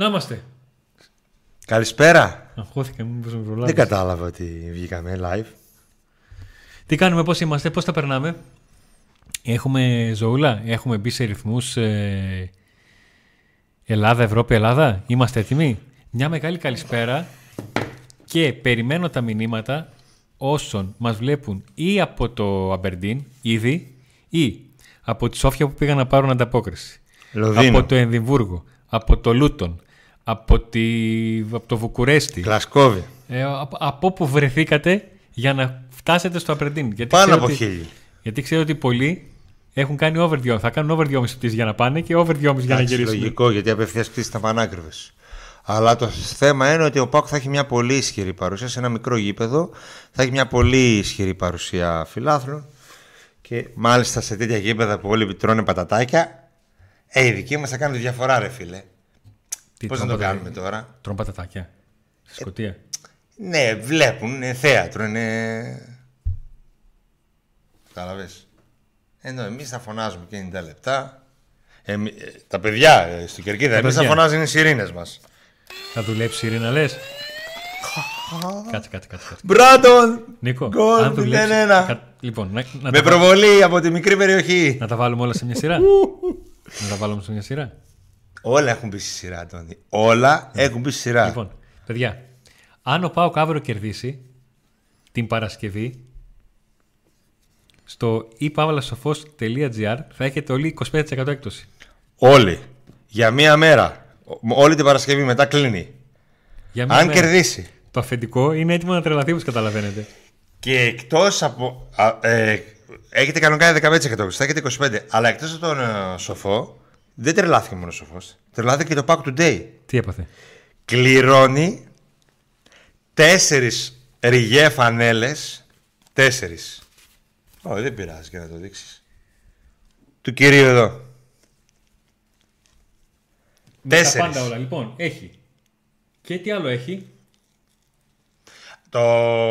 Να είμαστε. Καλησπέρα. Αγχώθηκα, μήπως με προλάβεις. Δεν κατάλαβα ότι βγήκαμε live. Τι κάνουμε, πώς είμαστε, πώς τα περνάμε. Έχουμε ζωούλα, έχουμε μπει σε ρυθμούς ε, Ελλάδα, Ευρώπη, Ελλάδα. Είμαστε έτοιμοι. Μια μεγάλη καλησπέρα και περιμένω τα μηνύματα όσων μας βλέπουν ή από το Αμπερντίν ήδη ή από τη Σόφια που πήγαν να πάρουν ανταπόκριση. Λονδίνο. Από το Ενδιμβούργο, από το Λούτον, από, τη, από το Βουκουρέστι. Γλασκόβι. Ε, από, από όπου βρεθήκατε για να φτάσετε στο Απρεντίν. Γιατί Πάνω ξέρω από ότι- χίλιοι. Γιατί ξέρω ότι πολλοί έχουν κάνει over 2. Θα κάνουν over 2,5 πτήσεις για να πάνε και over 2,5 για να Εντάξει, γυρίσουν. λογικό γιατί απευθείας κτίσει ήταν πανάκριβες. Αλλά το θέμα είναι ότι ο Πάκου θα έχει μια πολύ ισχυρή παρουσία σε ένα μικρό γήπεδο. Θα έχει μια πολύ ισχυρή παρουσία φιλάθλων. Και μάλιστα σε τέτοια γήπεδα που όλοι τρώνε πατατάκια. Ε, οι δικοί μας θα κάνουν τη διαφορά, ρε φίλε. Τι, Πώς να τρώνε το πατα- κάνουμε τώρα; Τρώνε πατατάκια. Στη Σκωτία. Ναι, βλέπουν, είναι θέατρο, είναι. Κατάλαβε. Ενώ εμείς θα φωνάζουμε και 90 λεπτά. Εμεί- ε, τα παιδιά ε, στην κερκίδα, εμείς θα παιδιά. φωνάζουν οι σιρήνες μας. Θα δουλέψει η Ειρήνα, λες; κάτσε, κάτσε, κάτσε. κάτσε. Μπράντον! Νίκο, Γκολ, αν δουλέψει. 0-1. κα- Λοιπόν, να, να, Με τα, βα- προβολή από τη μικρή περιοχή. να τα βάλουμε όλα σε μια σειρά. να τα βάλουμε σε μια σειρά. Όλα έχουν μπει στη σειρά, Τόνι. Όλα έχουν μπει στη σειρά. Λοιπόν, παιδιά, αν ο Πάοκ αύριο κερδίσει την Παρασκευή στο ipavlasofos.gr θα έχετε όλοι 25% έκπτωση. Όλοι. Για μία μέρα. Ο- Όλη την Παρασκευή μετά κλείνει. Για μία Αν μέρα. κερδίσει. Το αφεντικό είναι έτοιμο να τρελαθεί όπως καταλαβαίνετε. Και εκτός από. α, ε, έχετε κανονικά 15%. Θα έχετε 25%. Αλλά εκτός από τον ε, σοφό, δεν τρελάθηκε μόνος ο σοφό. Τρελάθηκε και το Pack Today. Τι έπαθε; Κληρώνει τέσσερις ριγέ φανέλες. Τέσσερις. Όχι, δεν πειράζει και να το δείξεις. Του κυρίου εδώ. Με τα Τέσσερις. πάντα όλα. Λοιπόν, έχει. Και τι άλλο έχει; Το.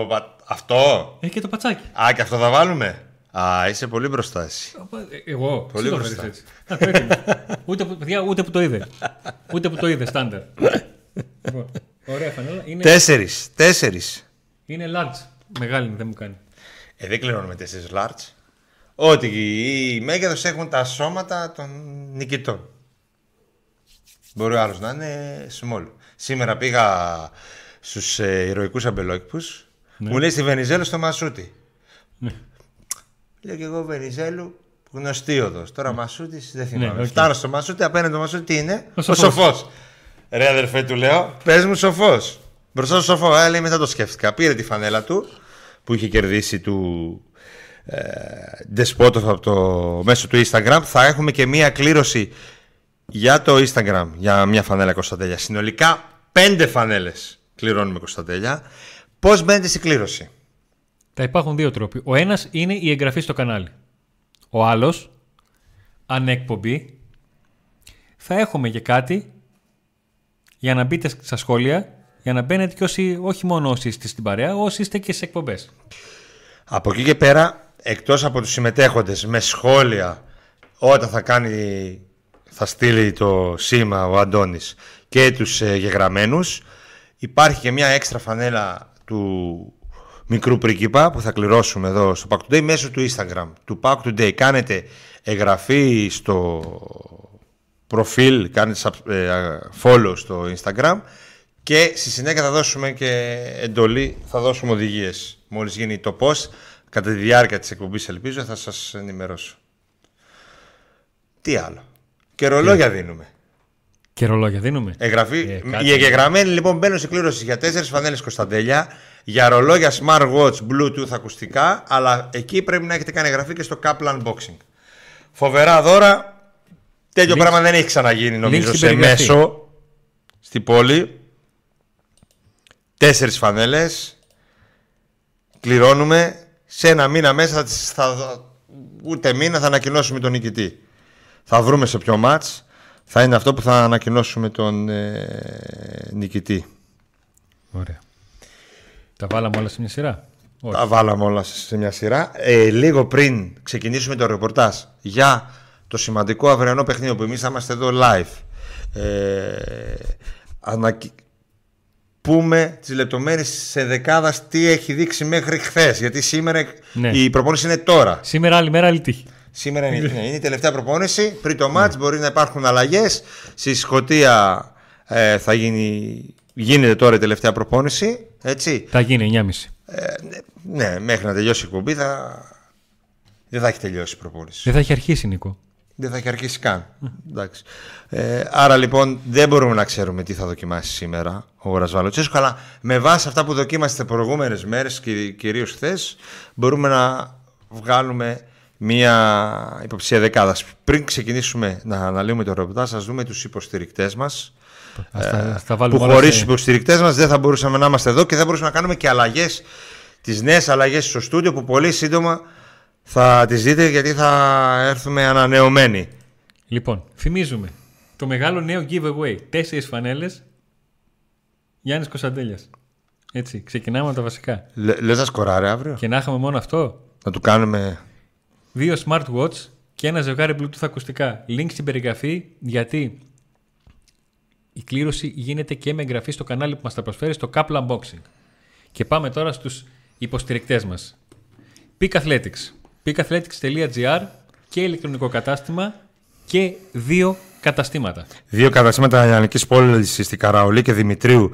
πα- Αυτό. Έχει και το πατσάκι. Α, και αυτό θα βάλουμε. Α, είσαι πολύ μπροστά εσύ. Ε, Εγώ. Πολύ εσύ το μπροστά. φέρεις έτσι. Να, το έτοιμο. ούτε, που, παιδιά, ούτε που το είδε. Ούτε που το είδε, στάνταρ. λοιπόν, ωραία φανέλα. Είναι, Τέσσερις. Τέσσερις. είναι large. Μεγάλη είναι, δεν μου κάνει. Ε, δεν κληρώνουμε 4 large. Ότι οι μέγεθος έχουν τα σώματα των νικητών. Μπορεί ο άλλος να είναι small. Σήμερα πήγα στους ε, ηρωικούς αμπελόκηπους. Μου λέει στη Βενιζέλου στο Μασούτι. Ναι. Λέω και εγώ Βενιζέλου, γνωστή οδός. Τώρα Μασούτης δεν θυμάμαι. Ναι, οκ. Φτάνω στο Μασούτι, απέναντι το Μασούτι τι είναι; Ο Ο σοφός. σοφός. Ρε αδερφέ του λέω, πες μου σοφός. Μπροστά στο σοφό, ε, λέει μετά το σκέφτηκα. Πήρε τη φανέλα του που είχε κερδίσει του ε, Despotov από το μέσο του Instagram. Θα έχουμε και μία κλήρωση για το Instagram για μια φανέλα Κωνσταντέλια. Συνολικά πέντε φανέλες κληρώνουμε Κωνσταντέλια. Πώς μπαίνετε στην κλήρωση; Τα υπάρχουν δύο τρόποι. Ο ένας είναι η εγγραφή στο κανάλι. Ο άλλος, ανεκπομπή, θα έχουμε και κάτι για να μπείτε στα σχόλια, για να μπαίνετε και όσοι, όχι μόνο όσοι είστε στην παρέα, όσοι είστε και σε εκπομπές. Από εκεί και πέρα, εκτός από τους συμμετέχοντες με σχόλια όταν θα κάνει, θα στείλει το σήμα ο Αντώνης και τους ε, γεγραμμένους, υπάρχει και μια έξτρα φανέλα του μικρού πρίγκιπα που θα κληρώσουμε εδώ στο Pack Today μέσω του Instagram του Pack Today. Κάνετε εγγραφή στο προφίλ, κάνετε sub- ε, follow στο Instagram και στη συνέχεια θα δώσουμε και εντολή, θα δώσουμε οδηγίες. Μόλις γίνει το post, κατά τη διάρκεια της εκπομπής ελπίζω θα σας ενημερώσω. Τι άλλο; Και ρολόγια δίνουμε. Και ρολόγια δίνουμε. Εγγραφή. Ε, κάτσε. οι εγγεγραμμένοι λοιπόν μπαίνουν σε κλήρωση για τέσσερις φανέλες Κωνσταντέλια, για ρολόγια smartwatch, bluetooth ακουστικά, αλλά εκεί πρέπει να έχετε κάνει εγγραφή και στο Kaplan Unboxing. Φοβερά δώρα. Τέτοιο Link- πράγμα δεν έχει ξαναγίνει νομίζω στην σε περιγραφή. μέσο στην πόλη. Τέσσερις φανέλες. Κληρώνουμε. Σε ένα μήνα μέσα θα, τις- θα, ούτε μήνα θα ανακοινώσουμε τον νικητή. Θα βρούμε σε ποιο μάτς. Θα είναι αυτό που θα ανακοινώσουμε τον ε, νικητή. Ωραία. Τα βάλαμε όλα σε μια σειρά; Όχι. Τα βάλαμε όλα σε μια σειρά. Ε, λίγο πριν ξεκινήσουμε το ρεπορτάζ για το σημαντικό αυριανό παιχνίδι που εμείς θα είμαστε εδώ live. Ε, ανακοι... πούμε τις λεπτομέρειες σε δεκάδα τι έχει δείξει μέχρι χθες. Γιατί σήμερα Ναι. η προπόνηση είναι τώρα. Σήμερα άλλη μέρα, άλλη τύχη. Σήμερα είναι, ναι, είναι η τελευταία προπόνηση. Πριν το μάτς μπορεί να υπάρχουν αλλαγές. Στη Σκωτία ε, θα γίνει, γίνεται τώρα η τελευταία προπόνηση. Έτσι. Θα γίνει 9.30. Ε, ναι, ναι, μέχρι να τελειώσει η εκπομπή θα... δεν θα έχει τελειώσει η προπόνηση. Δεν θα έχει αρχίσει, Νίκο. Δεν θα έχει αρχίσει καν. Εντάξει. Ε, άρα λοιπόν δεν μπορούμε να ξέρουμε τι θα δοκιμάσει σήμερα ο Γρασβαλοτσέσκο, αλλά με βάση αυτά που δοκίμασε τι προηγούμενες μέρες, κυρίως χθες, μπορούμε να βγάλουμε μία υποψία δεκάδας. Πριν ξεκινήσουμε να αναλύουμε το ρεπορτάζ, ας δούμε τους υποστηρικτές μας. Ας τα, ας τα Που βάλουμε όλα χωρίς σε- του υποστηρικτές μας δεν θα μπορούσαμε να είμαστε εδώ και δεν μπορούσαμε να κάνουμε και αλλαγές. Τις νέες αλλαγές στο στούντιο που πολύ σύντομα θα τις δείτε γιατί θα έρθουμε ανανεωμένοι. Λοιπόν, θυμίζουμε το μεγάλο νέο giveaway. Τέσσερις φανέλες Γιάννης Κωνσταντέλιας. Έτσι, ξεκινάμε με τα βασικά. Λε, λες να σκοράρει αύριο; Και να είχαμε μόνο αυτό; Να του κάνουμε. Δύο smartwatch και ένα ζευγάρι Bluetooth ακουστικά. Link στην περιγραφή γιατί η κλήρωση γίνεται και με εγγραφή στο κανάλι που μας τα προσφέρει στο Couple Unboxing. Και πάμε τώρα στους υποστηρικτές μας. Peak Athletics. peakathletics.gr και ηλεκτρονικό κατάστημα και δύο καταστήματα. Δύο καταστήματα Ιαννικής Πόλης στη Καραολή και Δημητρίου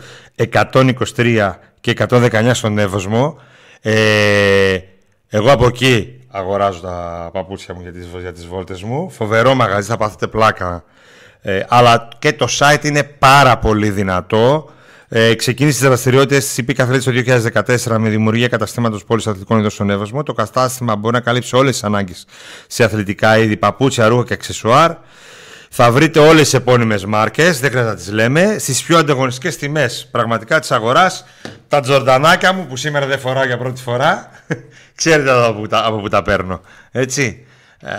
123 και 119 στον Εύωσμο. Ε, εγώ από εκεί αγοράζω τα παπούτσια μου για τις, για τις βόλτες μου. Φοβερό μαγαζί, θα πάθετε πλάκα. Ε, αλλά και το site είναι πάρα πολύ δυνατό. Ε, ξεκίνησε τις δραστηριότητες της ΥΠΗ Αθλήτη το 2014 με δημιουργία καταστήματος πόλης αθλητικών ειδών στον Εύωσμο. Το κατάστημα μπορεί να καλύψει όλες τις ανάγκες σε αθλητικά είδη, παπούτσια, ρούχα και αξεσουάρ. Θα βρείτε όλες τις επώνυμες μάρκες, δεν χρειάζεται να τις λέμε, στις πιο ανταγωνιστικές τιμές πραγματικά της αγοράς. Τα τζορντανάκια μου που σήμερα δεν φοράω για πρώτη φορά, ξέρετε εδώ από που τα, από που τα παίρνω. Έτσι. Ε,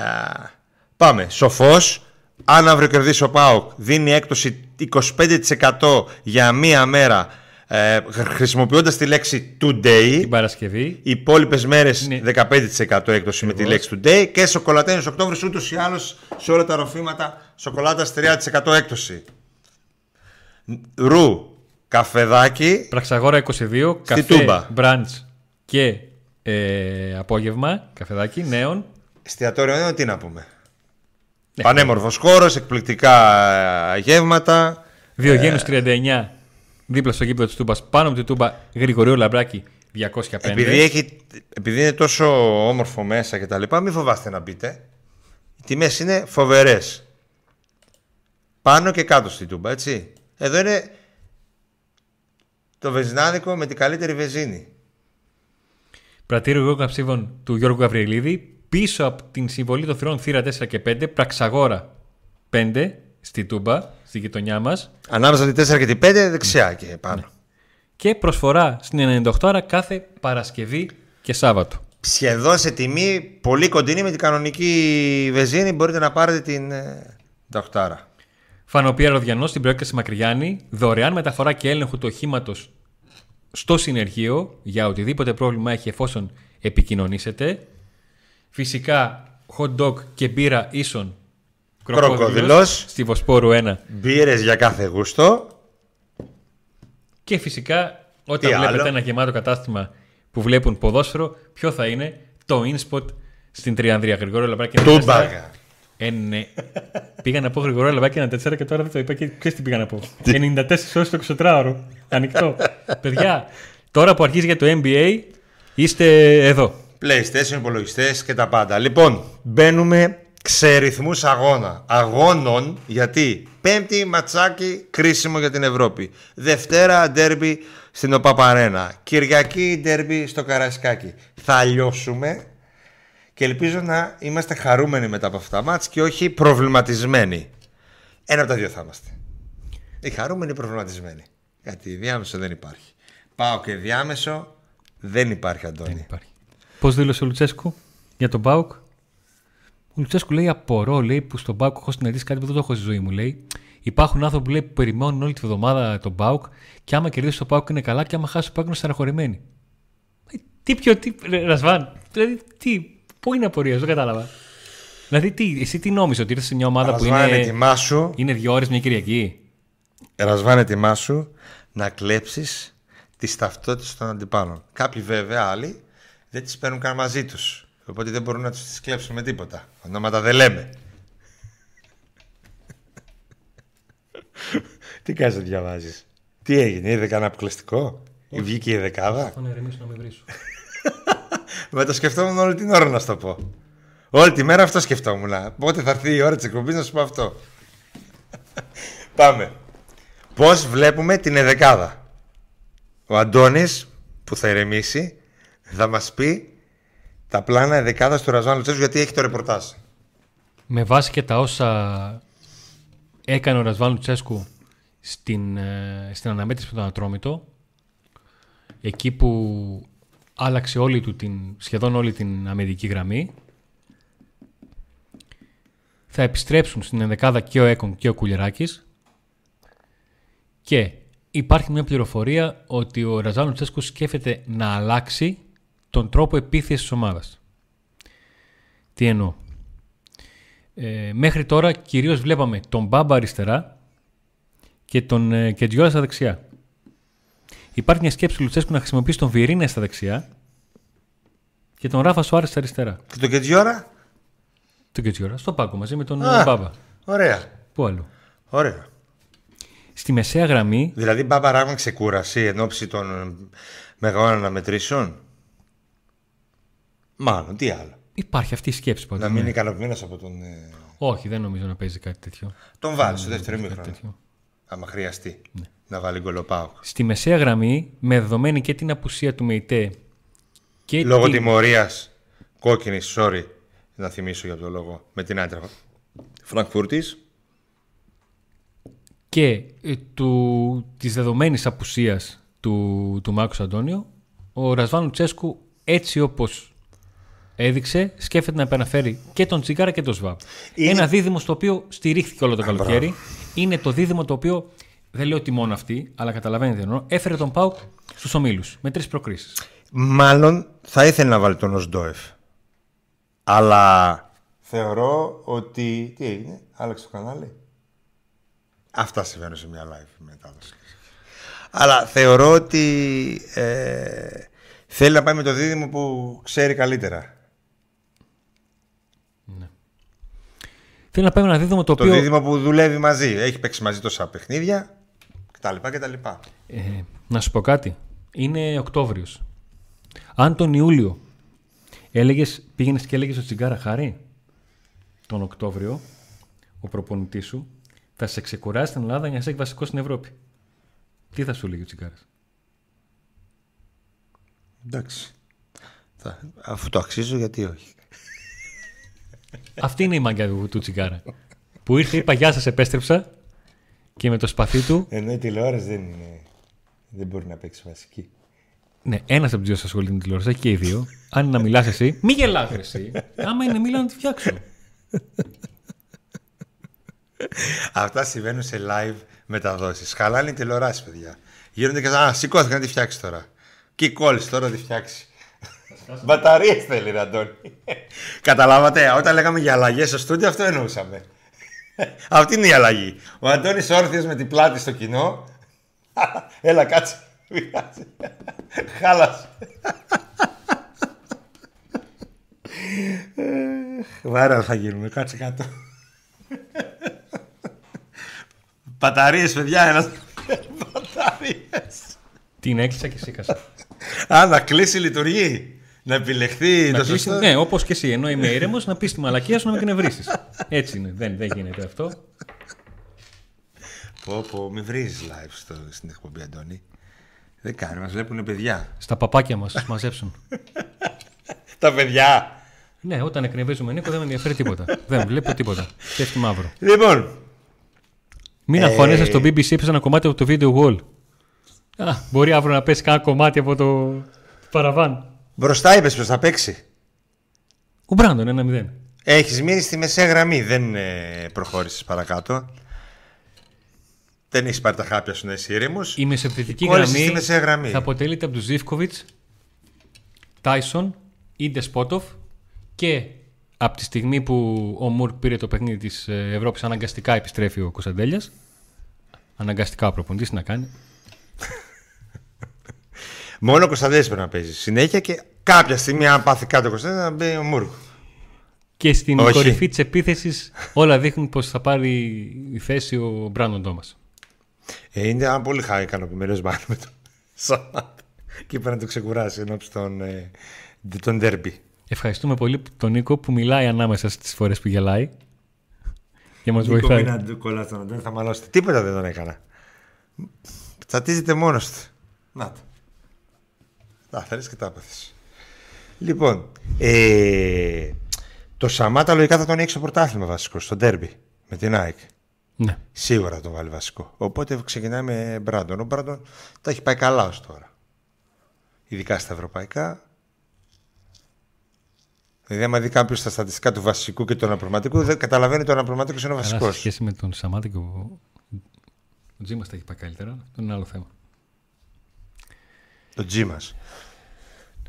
πάμε. Σοφός. Αν αύριο κερδίσει ο Πάοκ, δίνει έκπτωση 25% για μία μέρα ε, χρησιμοποιώντας τη λέξη today. Την Παρασκευή. Οι υπόλοιπες μέρες Ναι. 15% έκπτωση με τη λέξη today και σοκολατένιο Οκτώβρης ούτως ή άλλως σε όλα τα ροφήματα σοκολάτας 30% έκπτωση. Ρου, καφεδάκι, Πραξαγόρα 22, καφέ, Τούμπα. brunch και ε, απόγευμα, καφεδάκι, νέων. εστιατόριο νέο, τι να πούμε. Πανέμορφος χώρος, εκπληκτικά ε, γεύματα. Διογένους 39, δίπλα στο γήπεδο της Τούμπας, πάνω από τη Τούμπα, Γρηγορείο Λαμπράκη 205. Επειδή, έχει, επειδή είναι τόσο όμορφο μέσα και τα λοιπά, μην φοβάστε να μπείτε. Οι τιμές είναι φοβερές. Πάνω και κάτω στη τούμπα, έτσι. Εδώ είναι το βεζινάδικο με την καλύτερη βεζίνη. Πρατήριο Γιώργου Καψίβων του Γιώργου Γαβριελίδη, πίσω από την συμβολή των θυρών θύρα 4 και 5, Πραξαγόρα 5, στη Τούμπα, στη γειτονιά μας. Ανάμεσα τη 4 και τη 5, δεξιά και πάνω. Και προσφορά στην 98 ώρα κάθε Παρασκευή και Σάββατο. Σχεδόν σε τιμή πολύ κοντινή με την κανονική βεζίνη μπορείτε να πάρετε την ε, ταχτάρα. Φανοπία Ροδιανό στην προέκταση Μακριγιάννη, δωρεάν μεταφορά και έλεγχο του οχήματος στο συνεργείο για οτιδήποτε πρόβλημα έχει εφόσον επικοινωνήσετε. Φυσικά hot dog και μπύρα ίσον Κροκοδιλός. στη Βοσπόρου 1. Μπύρες για κάθε γούστο. Και φυσικά όταν Τι βλέπετε άλλο; ένα γεμάτο κατάστημα που βλέπουν ποδόσφαιρο, ποιο θα είναι το InSpot στην Τριανδρία. Γρηγόριο Λαμπράκη. ένα τέσσερα. Τούμπακα. Ε, ναι. πήγα να πω Γρηγορό Λαμπάκη ένα 4 και τώρα δεν το είπα και ξέρεις τι πήγα να πω. 94 ώρες το 24ωρο. Ανοιχτό. Παιδιά, τώρα που αρχίζει για το NBA, είστε εδώ. PlayStation, υπολογιστές και τα πάντα. Λοιπόν, μπαίνουμε σε ρυθμούς αγώνα. Αγώνων γιατί Πέμπτη ματσάκι κρίσιμο για την Ευρώπη. Δευτέρα ντέρμπι στην ΟΠΑΠΑΡΕΝΑ. Κυριακή ντέρμπι στο Καρασκάκι. Θα λιώσουμε και ελπίζω να είμαστε χαρούμενοι μετά από αυτά τα μάτς και όχι προβληματισμένοι. Ένα από τα δύο θα είμαστε. Οι χαρούμενοι ή οι προβληματισμένοι. Γιατί διάμεσο δεν υπάρχει. Πάω και διάμεσο δεν υπάρχει Αντώνη. Υπάρχει. Πώς δήλωσε ο Λουτσέσκου για τον Μπάουκ; Ο Λουτσέσκου λέει: Απορώ, λέει, που στον Μπάουκ έχω συναντήσει κάτι που δεν το έχω στη ζωή μου. Λέει. Υπάρχουν άνθρωποι λέει, που περιμένουν όλη τη βδομάδα τον Μπάουκ και άμα κερδίσει τον Μπάουκ είναι καλά και άμα χάσει τον Μπάουκ είναι στεναχωρημένοι. Ε, Τι πιο. Τι, ρε, Ρασβάν, δηλαδή, τι, πού είναι απορία, δεν κατάλαβα. Δηλαδή, τι, εσύ τι νόμιζες ότι ήρθες σε μια ομάδα που Ρασβάν, είναι, ετοιμάσου. είναι δύο ώρες μια Κυριακή; Ρασβάν ετοιμάσου να κλέψεις τις ταυτότητες των αντιπάλων. Κάποιοι βέβαια άλλοι δεν τις παίρνουν καν μαζί τους. Οπότε δεν μπορούν να τους τις κλέψουν με τίποτα. Ονόματα δεν λέμε. Τι κάνεις να διαβάζεις; Τι έγινε, είδε κανένα αποκλειστικό; Ή βγήκε η δεκάδα; Θα να ηρεμήσω να με βρίσω. Με το σκεφτόμουν όλη την ώρα να σου το πω. Όλη τη μέρα αυτό σκεφτόμουν. Πότε θα έρθει η ώρα της εκπομπής να σου πω αυτό. Πάμε. Πώς βλέπουμε την εδεκάδα; Ο Αντώνης που θα ηρεμήσει θα μας πει τα πλάνα εδεκάδα του Ραζάν Λουτσέσκου γιατί έχει το ρεπορτάζ. Με βάση και τα όσα έκανε ο Ρασβάν Λουτσέσκου στην, ε, στην αναμέτρηση με τον Ατρόμητο, εκεί που άλλαξε όλη του την, σχεδόν όλη την αμυντική γραμμή, θα επιστρέψουν στην ενδεκάδα και ο Έκον και ο Κουλεράκης και υπάρχει μια πληροφορία ότι ο Ραζάν Λουτσέσκου σκέφτεται να αλλάξει τον τρόπο επίθεσης της ομάδας. Τι εννοώ; Ε, μέχρι τώρα κυρίως βλέπαμε τον Μπάμπα αριστερά και τον ε, Κεντζιόλα στα δεξιά. Υπάρχει μια σκέψη του Λουτσέσκου να χρησιμοποιήσει τον Βιερίνα στα δεξιά και τον Ράφα Σουάρες στα αριστερά. Και το Κετζιόρα; Τον Κεντζιόλα στο πάγκο μαζί με τον Α. ε, Μπάμπα. Ωραία. Πού άλλο; Ωραία. Στη μεσαία γραμμή Δηλαδή μπαμπα ράγμα ξεκούραση εν ώψη των ε, μεγάλων αναμετρήσεων; Μάλλον, τι άλλο. υπάρχει αυτή η σκέψη. Να πάντως, μην είναι ναι. ικανοποιημένος από τον. ε, Όχι, δεν νομίζω να παίζει κάτι τέτοιο. Τον βάλει στο δεύτερο Κάτι ημίχρονο. τέτοιο. Άμα χρειαστεί. Να βάλει γκολοπάου. Στη μεσαία γραμμή, με δεδομένη και την απουσία του ΜΕΙΤΕ και Λόγω την... τιμωρίας κόκκινη, sorry, να θυμίσω για το λόγο, με την άντρα Φραγκφούρτης. και ε, του, της δεδομένης απουσίας του, του Μάρκος Αντώνιο, ο Ρασβάν Λουτσέσκου έτσι όπως έδειξε σκέφτεται να επαναφέρει και τον Τσίγκαρα και τον Σβάπ. Είναι- Ένα δίδυμο στο οποίο στηρίχθηκε όλο το καλοκαίρι. Είναι το δίδυμο το οποίο, δεν λέω ότι μόνο αυτή, αλλά καταλαβαίνετε τι εννοώ, έφερε τον Πάουκ στους ομίλους με τρεις προκρίσεις. Μάλλον θα ήθελε να βάλει τον Οσντόεφ. Αλλά θεωρώ ότι. Τι έγινε, άλλαξε το κανάλι. Αυτά συμβαίνουν σε μια live μετάδοση. Αλλά θεωρώ ότι ε, θέλει να πάει με το δίδυμο που ξέρει καλύτερα. Θέλει να πάει με ένα δίδυμο το Το οποίο δίδυμο που δουλεύει μαζί. Έχει παίξει μαζί τόσα παιχνίδια κτλ. κτλ. Ε, να σου πω κάτι. Είναι Οκτώβριος. Αν τον Ιούλιο έλεγες, πήγαινες και έλεγες ο Τσιγκάρα Χάρη τον Οκτώβριο, ο προπονητής σου, θα σε ξεκουράσει στην Ελλάδα για να σε έχει βασικός στην Ευρώπη. Τι θα σου λέγει ο Τσιγκάρας; Εντάξει. Θα, αφού το αξίζω, γιατί όχι. Αυτή είναι η μαγιά του, του Τσιγκάρα. Που ήρθε, είπα γεια σας, επέστρεψα και με το σπαθί του, Ενώ η τηλεόραση δεν είναι. Δεν μπορεί να παίξει βασική. ναι, ένας από τους δύο σας ασχολείται με τη τηλεόραση, έχει και οι δύο. Αν είναι να μιλάς εσύ, μη γελάς ρε εσύ. Άμα είναι μίλα να τη φτιάξω. Αυτά συμβαίνουν σε live μεταδόσεις. Χαλάνε οι τηλεοράσεις, παιδιά. Γίνονται και σαν. Α, σηκώθηκα να τη φτιάξει τώρα. Και κόλλησε τώρα να τη φτιάξει. Μπαταρίες θέλει, ρε Αντώνη. Καταλάβατε, όταν λέγαμε για αλλαγές στο στούντιο, αυτό εννοούσαμε. Αυτή είναι η αλλαγή. Ο Αντώνης όρθιος με την πλάτη στο κοινό. Έλα, κάτσε. Χάλασε. Βάρα θα γίνουμε, κάτσε κάτω. Μπαταρίες, παιδιά, ένας... Μπαταρίες. Την έκλεισα και σήκασα. Α, να κλείσει λειτουργεί. Να επιλεχθεί Να το κλείσει- σωστό. ναι, όπως και εσύ. Ενώ είμαι ήρεμος, να πεις τη μαλακία σου να με κνευρίσει. Έτσι είναι. Δεν, δεν γίνεται αυτό. Πω, πω, μη βρίζεις live στο, στην εκπομπή, Αντώνη. Δεν κάνει, μας βλέπουν παιδιά. Στα παπάκια μας, τους μαζέψουν. Τα παιδιά. ναι, όταν εκνευρίζουμε Νίκο δεν με ενδιαφέρει τίποτα. δεν βλέπω τίποτα. Πέφτει μαύρο. Λοιπόν, Μην Ε, αγχώνεσαι στο BBC, έπεσε ένα κομμάτι από το video wall. Α, μπορεί αύριο να πέσει κάνα κομμάτι από το παραβάν. Μπροστά είπες πως θα παίξει. Ο Μπράντον, ένα μηδέν. Έχεις μείνει στη μεσαία γραμμή, δεν ε, προχώρησες παρακάτω. Δεν έχεις πάρει τα χάπια σου να είσαι ήρεμος. Η μεσοεπιθετική Κόλλησες γραμμή, στη μεσαία γραμμή. θα αποτελείται από τους Ζήφκοβιτς, Τάισον ή Ντεσπότοφ και από τη στιγμή που ο Μουρκ πήρε το παιχνίδι της Ευρώπης, αναγκαστικά επιστρέφει ο Κωνσταντέλιας. Αναγκαστικά ο προπονητής να κάνει. Μόνο ο Κωνσταντέλης πρέπει να παίζει συνέχεια και κάποια στιγμή, αν πάθει κάτω ο Κωνσταντέλης, να μπει ο Μούρκο. Και στην Όχι. κορυφή της επίθεσης όλα δείχνουν πως θα πάρει η θέση ο Μπράντον Τόμας. Ε, είναι ένα πολύ χάρη ικανοποιημένος μάλλον με τον Σαμάτα. Και είπε να το ξεκουράσει ενώπιση των, ε, των ντέρμπι. Ευχαριστούμε πολύ τον Νίκο που μιλάει ανάμεσα στις φορές που γελάει. Και μας Νίκο, βοηθάει. μην αντου- κολλάς τον Αντώνη, θα μαλώσετε. Τίποτα δεν τον έκανα. Τσατίζεται μόνος του. Να το. Τα θέλει και τα έπαθες. Λοιπόν, ε, το Σαμάτα λογικά θα τον έχει στο πρωτάθλημα βασικό, στο ντέρμπι με την ΑΕΚ. Ναι. Σίγουρα θα τον βάλει βασικό. Οπότε ξεκινάει με Μπράντον. Ο Μπράντον τα έχει πάει καλά ως τώρα. Ειδικά στα ευρωπαϊκά. Δηλαδή, άμα δει κάποιος τα στατιστικά του βασικού και του αναπληρωματικού, δεν καταλαβαίνει ότι ο αναπληρωματικός είναι ο Καλά, βασικός. σε σχέση με τον Σαμάτα και ο, ο Τζίμας τα έχει πάει καλύτερα. Αυτό είναι άλλο θέμα. Το G μας.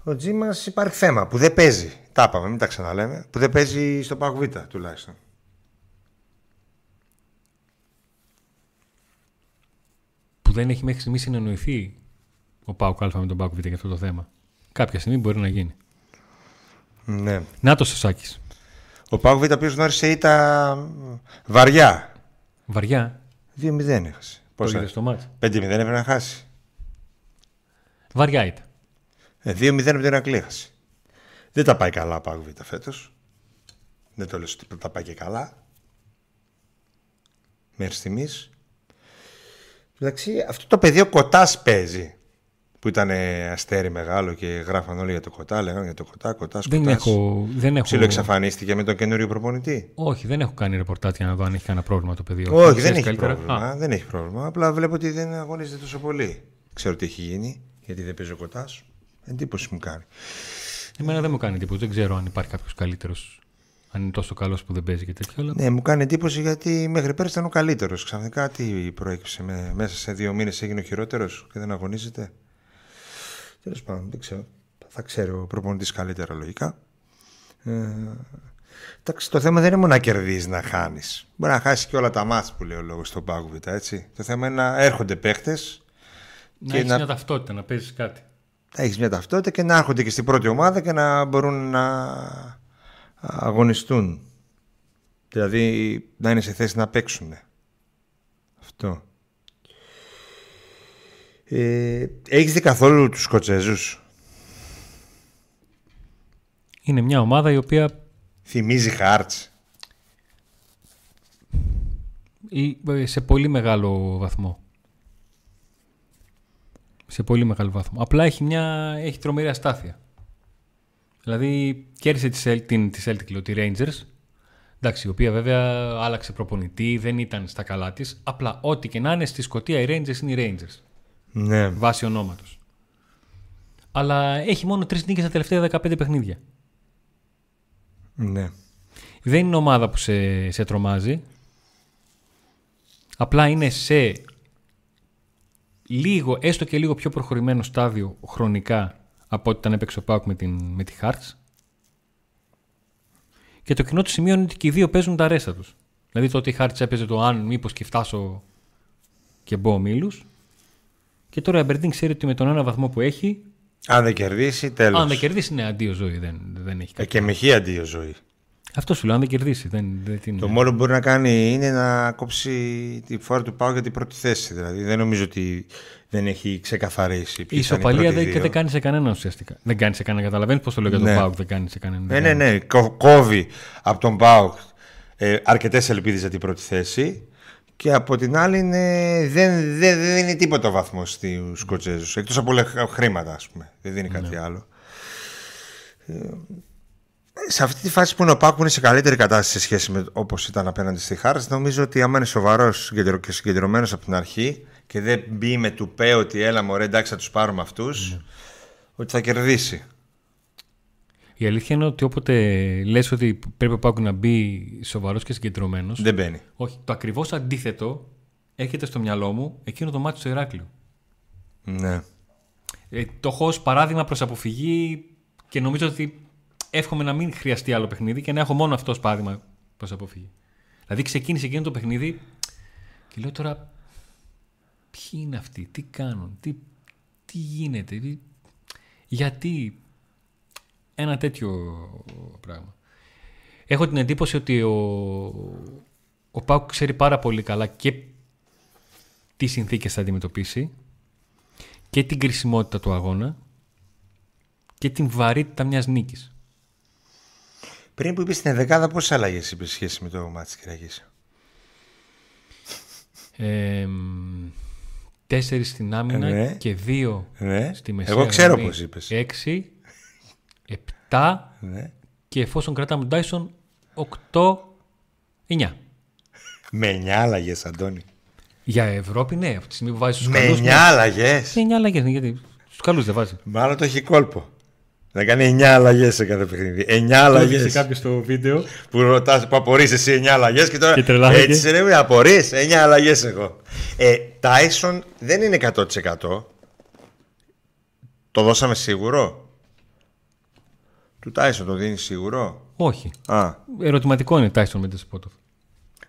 Το G μας υπάρχει θέμα που δεν παίζει. Τα είπαμε, μην τα ξαναλέμε. Που δεν παίζει στο ΠΑΟΚ Β τουλάχιστον. Που δεν έχει μέχρι στιγμής συνεννοηθεί ο Πάουκ Α με τον Πάουκ Β για αυτό το θέμα. Κάποια στιγμή μπορεί να γίνει. Ναι. Να το Σάκη. Ο ΠΑΟΚ Β οποίο γνώρισε ήταν βαριά. Βαριά. 2-0 έχασε. Το Πόσα; είδες στο μάτς; 5-0 έπρεπε να χάσει. Βαριά ήταν. Ε, 2-0 από την Ηρακλή έχασε. Δεν τα πάει καλά ο ΠΑΟΚ Β φέτος. Δεν το λέω ότι τα πάει και καλά. Μέχρι στιγμής. Εντάξει, αυτό το παιδί ο Κοτάς παίζει. Που ήταν ε, αστέρι μεγάλο και γράφαν όλοι για το Κοτά. Λέγανε για το Κοτά, Κοτάς. Δεν έχω. Δεν έχω... Ψιλοεξαφανίστηκε με τον καινούριο προπονητή. Όχι, δεν έχω κάνει ρεπορτάζ για να δω αν έχει κανένα πρόβλημα το παιδί. Όχι, δεν Ξέρεις έχει καλύτερα; πρόβλημα. Α, Δεν έχει πρόβλημα. Απλά βλέπω ότι δεν αγωνίζεται τόσο πολύ. Ξέρω τι έχει γίνει, γιατί δεν παίζει ο Κοτάς. Εντύπωση μου κάνει. εμένα δεν μου κάνει τίποτα. Δεν ξέρω αν υπάρχει κάποιος καλύτερος. Αν είναι τόσο καλός που δεν παίζει και τέτοιο. Αλλά... Ναι, μου κάνει εντύπωση γιατί μέχρι πέρυσι ήταν ο καλύτερος. Ξαφνικά τι προέκυψε με, μέσα σε δύο μήνες έγινε ο χειρότερος και δεν αγωνίζεται. Τέλος πάντων, δεν ξέρω. Θα ξέρει ο προπονητής καλύτερα λογικά. Ε, εντάξει, το θέμα δεν είναι μόνο να κερδίζεις, να χάνεις. Μπορεί να χάσεις και όλα τα μάτια που λέει ο λόγος στον Πάγκο Β, έτσι. Το θέμα είναι να έρχονται παίχτε, να και έχεις να- μια ταυτότητα, να παίζεις κάτι. να έχεις μια ταυτότητα και να έρχονται και στην πρώτη ομάδα και να μπορούν να αγωνιστούν. Δηλαδή να είναι σε θέση να παίξουν. Αυτό. Ε, έχεις δει καθόλου τους Σκοτσέζους; Είναι μια ομάδα η οποία Θυμίζει Χάρτς. ή- ε, σε πολύ μεγάλο βαθμό. Σε πολύ μεγάλο βαθμό. Απλά έχει, μια, έχει τρομερή αστάθεια. Δηλαδή κέρδισε τη, Cel- την, τη Celtic, λέω, τη Rangers, εντάξει, η οποία βέβαια άλλαξε προπονητή, δεν ήταν στα καλά της. Απλά ό,τι και να είναι στη Σκωτία οι Rangers είναι οι Rangers, Ναι. βάσει ονόματος. Αλλά έχει μόνο τρεις νίκες στα τελευταία 15 παιχνίδια. ναι. Δεν είναι ομάδα που σε, σε τρομάζει. Απλά είναι σε λίγο, έστω και λίγο πιο προχωρημένο στάδιο χρονικά από ό,τι ήταν έπαιξε ο Πάουκ με, την, με τη Hearts. Και το κοινό του σημείο είναι ότι και οι δύο παίζουν τα ρέστα τους. Δηλαδή τότε η Hearts έπαιζε το αν μήπως και φτάσω και μπω ομίλους. Και τώρα η Aberdeen ξέρει ότι με τον ένα βαθμό που έχει, Αν δεν κερδίσει, τέλος. αν δεν κερδίσει, είναι αντίο ζωή. Δεν, δεν έχει Ε, κάτι. και με χή αντίο ζωή. Αυτό σου λέω, αν δεν κερδίσει. Δεν, δεν την... Το μόνο που μπορεί να κάνει είναι να κόψει τη φόρα του Πάου για την πρώτη θέση. Δηλαδή δεν νομίζω ότι δεν έχει ξεκαθαρίσει. Η ποιοι θα είναι οι ισοπαλία πρώτοι δεν, δύο. και δεν κάνει σε κανέναν ουσιαστικά. Δεν κάνει σε κανέναν. Καταλαβαίνεις πώς το λέω για τον Ναι. Πάουκ. Δεν κάνει σε κανέναν. Ναι, ναι, ναι. Κο- Κόβει από τον Πάουκ ε, αρκετές ελπίδες για την πρώτη θέση. Και από την άλλη είναι, δεν, δεν, δεν είναι τίποτα ο βαθμό στους Σκοτσέζους. Εκτός από λεχ- χρήματα, ας πούμε. Δεν δίνει κάτι Ναι. άλλο. Ε, σε αυτή τη φάση που είναι ο Πάκου είναι σε καλύτερη κατάσταση σε σχέση με όπως ήταν απέναντι στη Χάρας, νομίζω ότι άμα είναι σοβαρός και συγκεντρωμένος από την αρχή και δεν μπει με τουπέ ότι έλα μωρέ εντάξει θα τους πάρουμε αυτούς, Ναι. ότι θα κερδίσει. Η αλήθεια είναι ότι όποτε λες ότι πρέπει ο Πάουκ να μπει σοβαρός και συγκεντρωμένος. Δεν μπαίνει. Όχι. Το ακριβώς αντίθετο έρχεται στο μυαλό μου εκείνο το μάτι στο Ηράκλειο. Ναι. Ε, το έχω ως παράδειγμα προς αποφυγή και νομίζω ότι εύχομαι να μην χρειαστεί άλλο παιχνίδι και να έχω μόνο αυτό ω παράδειγμα προς αποφυγή. Δηλαδή ξεκίνησε εκείνο το παιχνίδι και λέω τώρα Ποιοι είναι αυτοί, τι κάνουν, τι, τι γίνεται, τι, γιατί ένα τέτοιο πράγμα. Έχω την εντύπωση ότι ο, ο Πάουκ ξέρει πάρα πολύ καλά και τι συνθήκες θα αντιμετωπίσει και την κρισιμότητα του αγώνα και την βαρύτητα μιας νίκης. Πριν που είπες στην δεκάδα, πόσες αλλαγές είπες σχέση με το μάτι της Κυριακής; Ε, τέσσερις στην άμυνα Ναι. και δύο Ναι. στη μεσαία Εγώ ξέρω γραμμή. πώς είπες. Έξι, επτά Ναι. και εφόσον κρατάμε τον Τάισον, οκτώ, εννιά. Με 9 αλλαγές, Αντώνη. Για Ευρώπη, ναι, από τη στιγμή που βάζει τους Με καλούς. 9 αλλαγές. Ναι, εννιά αλλαγές, γιατί τους καλούς δεν βάζει. Μάλλον το έχει κόλπο. Να κάνει 9 αλλαγές σε κάθε παιχνίδι. 9 Το αλλαγές. έδειξε κάποιος στο βίντεο. Που ρωτάς, που απορρεί εσύ 9 αλλαγές και τώρα. Και τρελάθηκε. έτσι ρε, απορρεί 9 αλλαγές εγώ. Ε, Τάισον δεν είναι 100%. Το δώσαμε σίγουρο; Του Τάισον το δίνεις σίγουρο; Όχι. Α, Ερωτηματικό είναι Τάισον με Ντεσπότοφ.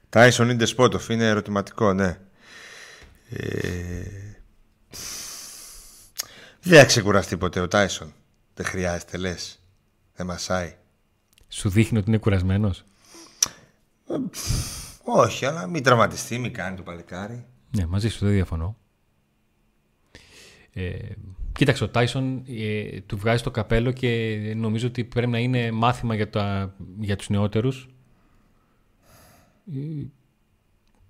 Τάισον είναι Σπότοφ, είναι ερωτηματικό, ναι. Ε... Δεν θα ξεκουραστεί ποτέ ο Τάισον. Δεν χρειάζεται, λες. Δεν μασάει. Σου δείχνει ότι είναι κουρασμένος; Όχι, αλλά μην τραυματιστεί, μην κάνει το παλικάρι. Ναι, μαζί σου δεν διαφωνώ. Ε, κοίταξε, ο Τάισον ε, του βγάζει το καπέλο και νομίζω ότι πρέπει να είναι μάθημα για, τα, για τους νεότερους ε,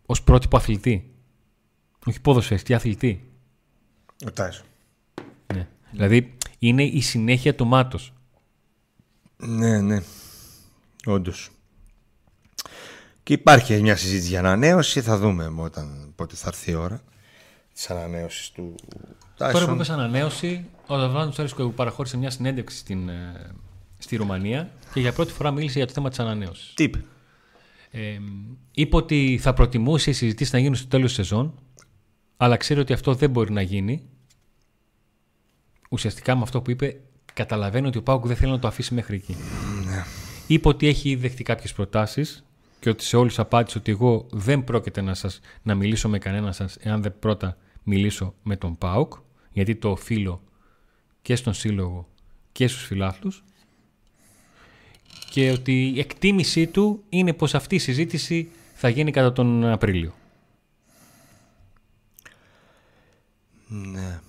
ως πρότυπο αθλητή. Όχι ποδοσφαιριστή, αθλητή. Ο Τάισον. Ναι. Δηλαδή είναι η συνέχεια του μάτος. Ναι, ναι. Όντως. Και υπάρχει μια συζήτηση για ανανέωση. Θα δούμε όταν, πότε θα έρθει η ώρα της ανανέωσης του Τώρα που Τάισον. είπες ανανέωση, ο Δαβράνος Τσάρισκο παραχώρησε μια συνέντευξη στην, ε, στη Ρουμανία και για πρώτη φορά μίλησε για το θέμα της ανανέωσης. Τι είπε; Ε, είπε ότι θα προτιμούσε οι συζητήσει να γίνουν στο τέλος της σεζόν, αλλά ξέρει ότι αυτό δεν μπορεί να γίνει. Ουσιαστικά με αυτό που είπε, καταλαβαίνει ότι ο Πάουκ δεν θέλει να το αφήσει μέχρι εκεί. Είπε ότι έχει ήδη δεχτεί κάποιες προτάσεις και ότι σε όλους απάντησε ότι εγώ δεν πρόκειται να, σας, να μιλήσω με κανένας σας εάν δεν πρώτα μιλήσω με τον Πάουκ, γιατί το οφείλω και στον σύλλογο και στους φιλάθλους και ότι η εκτίμησή του είναι πως αυτή η συζήτηση θα γίνει κατά τον Απρίλιο. Ναι.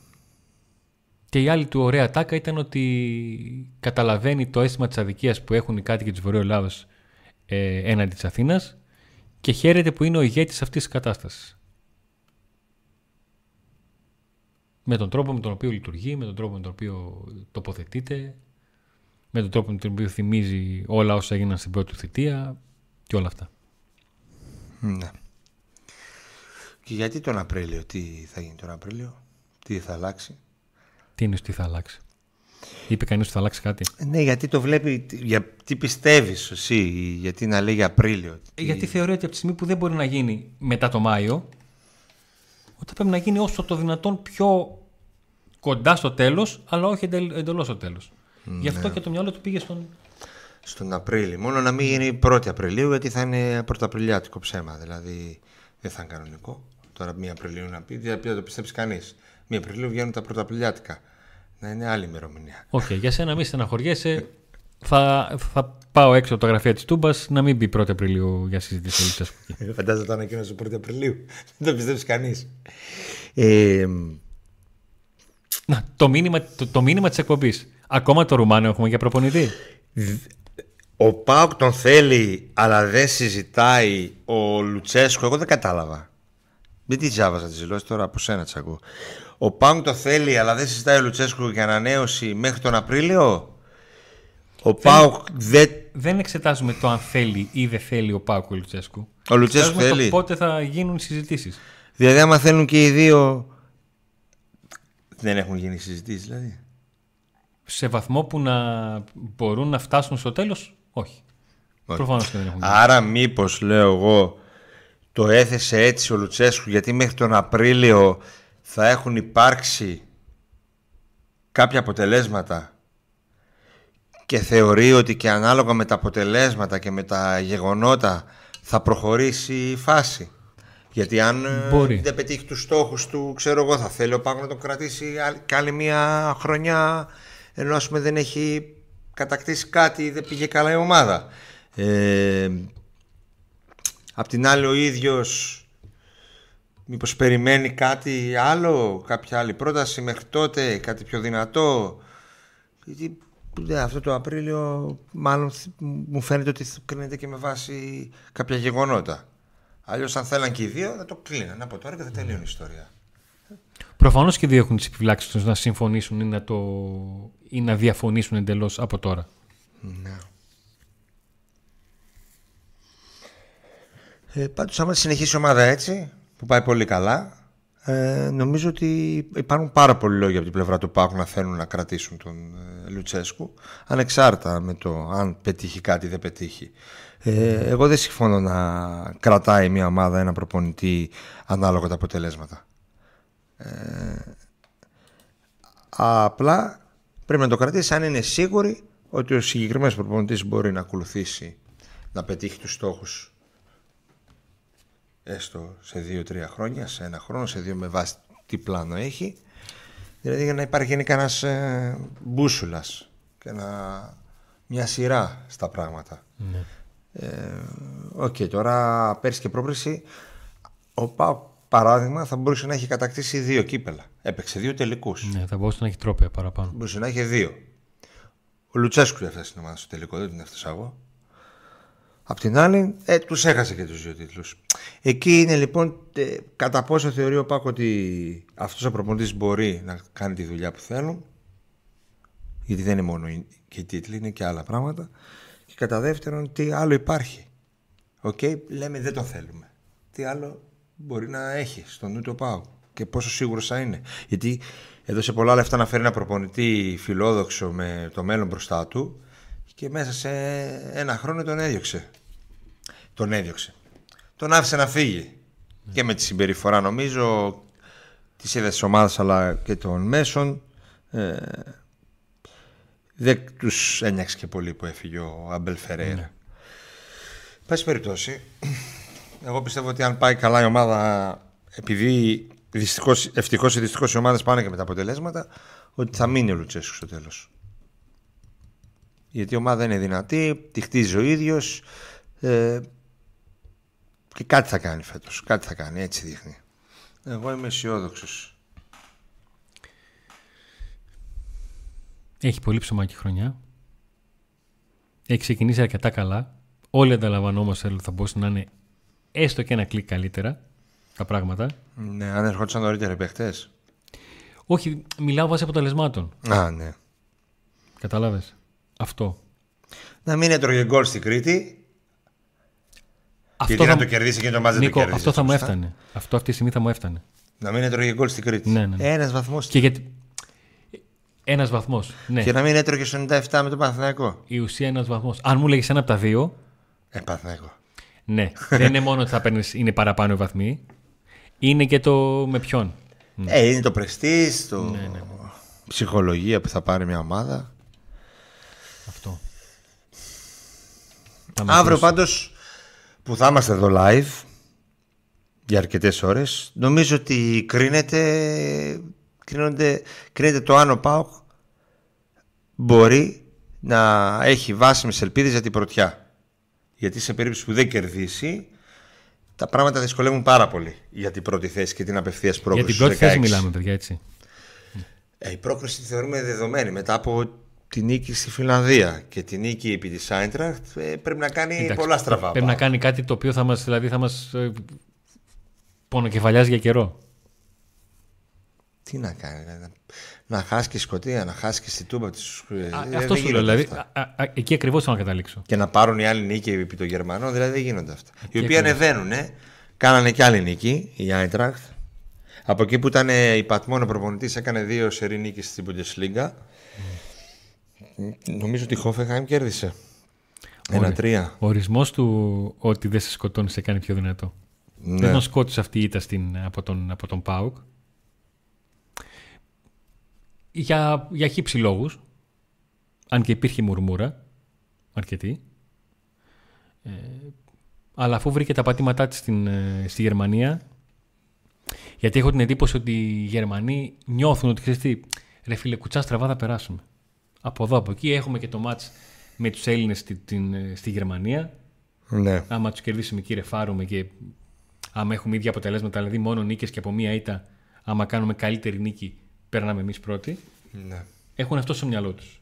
Και η άλλη του ωραία τάκα ήταν ότι καταλαβαίνει το αίσθημα της αδικίας που έχουν οι κάτοικοι της Βορείου Ελλάδος ε, έναντι της Αθήνας και χαίρεται που είναι ο ηγέτης αυτής της κατάστασης. Με τον τρόπο με τον οποίο λειτουργεί, με τον τρόπο με τον οποίο τοποθετείται, με τον τρόπο με τον οποίο θυμίζει όλα όσα έγιναν στην πρώτη του θητεία και όλα αυτά. ναι. Και γιατί τον Απρίλιο, τι θα γίνει τον Απρίλιο, τι θα αλλάξει; Τι είναι τι θα αλλάξει; Είπε κανείς ότι θα αλλάξει κάτι; Ε, Ναι, γιατί το βλέπει, για, τι πιστεύεις εσύ, γιατί να λέει για Απρίλιο. τι- Γιατί θεωρεί ότι από τη στιγμή που δεν μπορεί να γίνει μετά το Μάιο, ότι πρέπει να γίνει όσο το δυνατόν πιο κοντά στο τέλος, αλλά όχι εντελ, εντελώς στο τέλος. Γι' αυτό και το μυαλό του πήγε στον... Στον Απρίλιο. Μόνο να μην γίνει 1η Απριλίου, γιατί θα είναι πρωταπριλιάτικο ψέμα. Δηλαδή δεν θα είναι κανονικό. Τώρα 1 Απριλίου να πει, δεν θα το πιστέψει κανείς. 1 Απριλίου βγαίνουν τα πρωταπριλιάτικα. Να είναι άλλη ημερομηνία. Οκ, για σένα μη στεναχωριέσαι. θα, θα πάω έξω από τα γραφεία της Τούμπας να μην μπει 1η Απριλίου για συζήτηση. όλη σας. Φαντάζομαι το ανακοίνωσε 1η Απριλίου. δεν το πιστέψει κανείς. Ε, Να, το μήνυμα, το, το μήνυμα της εκπομπής. Ακόμα το Ρουμάνο έχουμε για προπονητή. ο Πάουκ τον θέλει, αλλά δεν συζητάει ο Λουτσέσκο. Εγώ δεν κατάλαβα. Δεν τη διάβαζα τη δηλώση τώρα από σένα τις ακούω. Ο Πάουκ το θέλει, αλλά δεν συζητάει ο Λουτσέσκο για ανανέωση μέχρι τον Απρίλιο; Ο Πάουκ δεν. Δεν εξετάζουμε το αν θέλει ή δεν θέλει ο Πάκου Λουτσέσκου. Ο Λουτσέσκου Εξετάζουμε θέλει. το πότε θα γίνουν οι συζητήσεις. Δηλαδή, άμα θέλουν και οι δύο. Δεν έχουν γίνει συζητήσεις, δηλαδή. Σε βαθμό που να μπορούν να φτάσουν στο τέλος, όχι. Όχι. Προφανώς και δεν έχουν γίνει. Άρα, μήπως λέω εγώ, το έθεσε έτσι ο Λουτσέσκου γιατί μέχρι τον Απρίλιο θα έχουν υπάρξει κάποια αποτελέσματα και θεωρεί ότι και ανάλογα με τα αποτελέσματα και με τα γεγονότα θα προχωρήσει η φάση. Γιατί αν ε, Μπορεί. δεν πετύχει τους στόχους του, ξέρω εγώ, θα θέλει ο Πάκου να τον κρατήσει άλλη- και άλλη μια χρονιά ενώ ας πούμε δεν έχει κατακτήσει κάτι, δεν πήγε καλά η ομάδα. Ε, απ' την άλλη ο ίδιος μήπως περιμένει κάτι άλλο, κάποια άλλη πρόταση μέχρι τότε, κάτι πιο δυνατό; Γιατί ναι, αυτό το Απρίλιο μάλλον θ- μου φαίνεται ότι θα κρίνεται και με βάση κάποια γεγονότα. Αλλιώς, αν θέλαν και οι δύο, θα το κλείναν από τώρα και θα τελείωνε η ιστορία. Προφανώς και οι δύο έχουν τις επιφυλάξεις τους να συμφωνήσουν ή να, το... ή να διαφωνήσουν εντελώς από τώρα. Ναι. Ε, πάντως άμα συνεχίσει η ομάδα έτσι που πάει πολύ καλά. ε, νομίζω ότι υπάρχουν πάρα πολλοί λόγοι από την πλευρά του Πάκου να θέλουν να κρατήσουν τον ε, Λουτσέσκου ανεξάρτητα με το αν πετύχει κάτι ή δεν πετύχει. Ε, εγώ δεν συμφωνώ να κρατάει μια ομάδα ένα προπονητή ανάλογα τα αποτελέσματα. Ε, απλά πρέπει να το κρατήσει αν είναι σίγουροι ότι ο συγκεκριμένος προπονητής μπορεί να ακολουθήσει να πετύχει τους στόχους έστω σε δύο-τρία χρόνια, σε ένα χρόνο, σε δύο με βάση τι πλάνο έχει. Δηλαδή για να υπάρχει γενικά ένας ε, μπούσουλας και να, μια σειρά στα πράγματα. Ναι. Ε, Οκ, τώρα πέρσι και πρόπερσι ο ΠΑΟΚ παράδειγμα θα μπορούσε να έχει κατακτήσει δύο κύπελα. Έπαιξε δύο τελικούς. ναι, θα μπορούσε να έχει τρόπαια παραπάνω. Μπορούσε να έχει δύο. Ο Λουτσέσκου έφτασε στην ομάδα στο τελικό, δεν την έφτασα εγώ. Απ' την άλλη, ε, τους έχασε και τους δύο τίτλους. Εκεί είναι λοιπόν ε, κατά πόσο θεωρεί ο ΠΑΟΚ ότι αυτός ο προπονητής μπορεί να κάνει τη δουλειά που θέλουν. Γιατί δεν είναι μόνο οι- και οι τίτλοι, είναι και άλλα πράγματα. Και κατά δεύτερον, τι άλλο υπάρχει. Οκ, λέμε δεν το θέλουμε. Τι άλλο μπορεί να έχει στο νου του ο ΠΑΟΚ και πόσο σίγουρος θα είναι. Γιατί έδωσε πολλά λεφτά να φέρει ένα προπονητή φιλόδοξο με το μέλλον μπροστά του και μέσα σε ένα χρόνο τον έδιωξε. Τον έδιωξε. Τον άφησε να φύγει. Και με τη συμπεριφορά νομίζω της είδες της ομάδας αλλά και των μέσων. Ε, δεν τους ένιαξε και πολύ που έφυγε ο Αμπέλ Φεραίρα. Πάση περιπτώσει, εγώ πιστεύω ότι αν πάει καλά η ομάδα, επειδή δυστυχώς, ευτυχώς ή δυστυχώς οι ομάδες πάνε και με τα αποτελέσματα, ότι θα μείνει ο Λουτσέσκου στο τέλος. Γιατί η ομάδα είναι δυνατή, τη χτίζει ο ίδιος ε, και κάτι θα κάνει φέτος. Κάτι θα κάνει, έτσι δείχνει. Εγώ είμαι αισιόδοξος. Έχει πολύ ψωμάκι χρονιά. Έχει ξεκινήσει αρκετά καλά. Όλοι ανταλαμβανόμαστε ότι θα μπορούσε να είναι έστω και ένα κλικ καλύτερα τα πράγματα. Ναι, αν ερχόντουσαν νωρίτερα οι παίχτες. Όχι, μιλάω βάσει αποτελεσμάτων. Α, ναι. Κατάλαβες; Αυτό. Να μην έτρωγε γκολ στην Κρήτη, Αυτό γιατί θα... να το κερδίσει και το μάτς δεν το Νίκο, κέρδισε. αυτό θα μου σωστά. έφτανε. Αυτό αυτή τη στιγμή θα μου έφτανε. Να μην έτρωγε γκολ στην Κρήτη. Ναι, ναι, ναι. Ένας βαθμός. Και γιατί. Ένας βαθμός. Ναι. Και να μην έτρωγε στο 97 με τον Παναθηναϊκό. Η ουσία ένας βαθμός. Αν μου λέγεις ένα από τα δύο, Ε, Παναθηναϊκό. ναι. δεν είναι μόνο ότι θα παίρνεις, είναι παραπάνω οι βαθμοί. Είναι και το με ποιον. Ε, είναι το πρεστής, το Ναι, ψυχολογία που θα πάρει μια ομάδα. Αυτό. Θα Αύριο μετρήσω. Πάντως που θα είμαστε εδώ live για αρκετές ώρες νομίζω ότι κρίνεται, κρίνονται, κρίνεται το αν ο ΠΑΟΚ μπορεί να έχει βάσιμες ελπίδες για την πρωτιά. Γιατί σε περίπτωση που δεν κερδίσει τα πράγματα δυσκολεύουν πάρα πολύ για την πρώτη θέση και την απευθείας Για πρόκληση. την στους πρώτη θέση 16. μιλάμε, παιδιά, έτσι. Ε, η πρόκριση τη θεωρούμε δεδομένη. Μετά από τη νίκη στη Φιλανδία και τη νίκη επί της Άιντραχτ ε, πρέπει να κάνει Εντάξει, πολλά στραβά. Πρέπει να κάνει κάτι το οποίο θα μας, δηλαδή θα μας ε, πονοκεφαλιάζει για καιρό. Τι να κάνει, δηλαδή, να, να χάσει και η Σκωτία, να χάσει και στη Τούμπα της, ε, Α, δεν αυτό σου λέω. γίνονται Δηλαδή, αυτά. α, α, εκεί ακριβώς θέλω να καταλήξω. Και να πάρουν οι άλλοι νίκη επί των Γερμανών, δηλαδή δεν γίνονται αυτά. Οι οποίοι ακριβώς. ανεβαίνουν, ε. κάνανε και άλλη νίκη, η Άιντραχτ. Από εκεί που ήταν ε, η Πατμόνο προπονητής, έκανε δύο σερή νίκη στην Bundesliga. Νομίζω ότι η Χόφεχάιμ κέρδισε. Ένα-τρία. Ο ορισμός του ότι δεν σε σκοτώνει σε κάνει πιο δυνατό. Ναι. Δεν τον σκότωσε αυτή η ήττα στην, από, τον, από τον Πάουκ. Για, για χύψη λόγους. Αν και υπήρχε μουρμούρα. Αρκετή. Ε, αλλά αφού βρήκε τα πατήματά της στην, ε, στη Γερμανία, γιατί έχω την εντύπωση ότι οι Γερμανοί νιώθουν ότι ξέρεις τι, ρε φίλε, κουτσά στραβά θα περάσουμε. Από εδώ, από εκεί έχουμε και το μάτς με τους Έλληνες στη, την, ε, στη Γερμανία. Ναι. Άμα τους κερδίσουμε εκεί, ρεφάρουμε και άμα έχουμε ίδια αποτελέσματα, δηλαδή μόνο νίκες και από μία ήττα, άμα κάνουμε καλύτερη νίκη, παίρναμε εμείς πρώτοι. ναι. Έχουν αυτό στο μυαλό τους.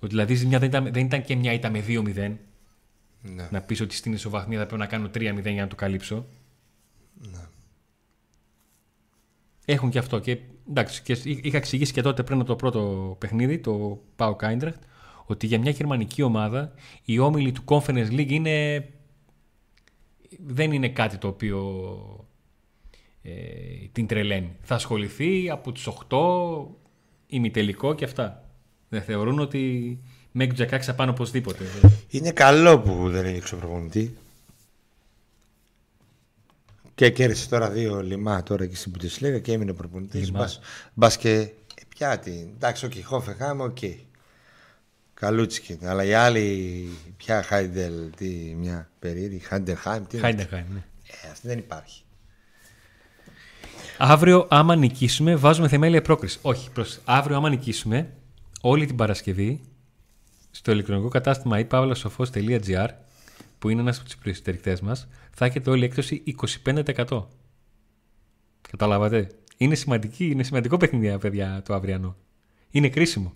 Ότι δηλαδή η ζημιά δεν ήταν, δεν ήταν και μια ήττα με 2-0. ναι. Να πεις ότι στην ισοβαθμία θα πρέπει να κάνω 3-0 για να το καλύψω. Έχουν και αυτό. Και, εντάξει, και είχα εξηγήσει και τότε πριν από το πρώτο παιχνίδι, το Πάο Κάιντραχτ, ότι για μια γερμανική ομάδα η όμιλη του Conference League είναι... δεν είναι κάτι το οποίο ε, την τρελαίνει. Θα ασχοληθεί από τους 8 ημιτελικό και αυτά. Δεν θεωρούν ότι μέχρι του 16 θα πάνε οπωσδήποτε. Είναι καλό που δεν είναι προπονητή. Και κέρδισε τώρα δύο λιμά τώρα και στην Bundesliga και έμεινε προπονητής. Λιμά. Μπας και. Ε, πιάτη. Εντάξει, οκ, Χόφεχάμ, οκ. Καλούτσικη. Αλλά οι άλλοι, πια Χάιντελ, τι, μια περίεργη. Χάιντελχάιμ, τι είναι. Χάιντεχάιμ, ναι. Ε, αυτή δεν υπάρχει. Αύριο, άμα νικήσουμε, βάζουμε θεμέλια πρόκριση. Όχι, προς... αύριο, άμα νικήσουμε, όλη την Παρασκευή, στο ηλεκτρονικό κατάστημα ipavlasofos.gr, που είναι ένας από τους υποστηρικτές μας, θα έχετε όλη έκδοση 25%. Καταλάβατε; Είναι, σημαντική, είναι σημαντικό παιχνίδι, παιδιά, το αυριανό. Είναι κρίσιμο.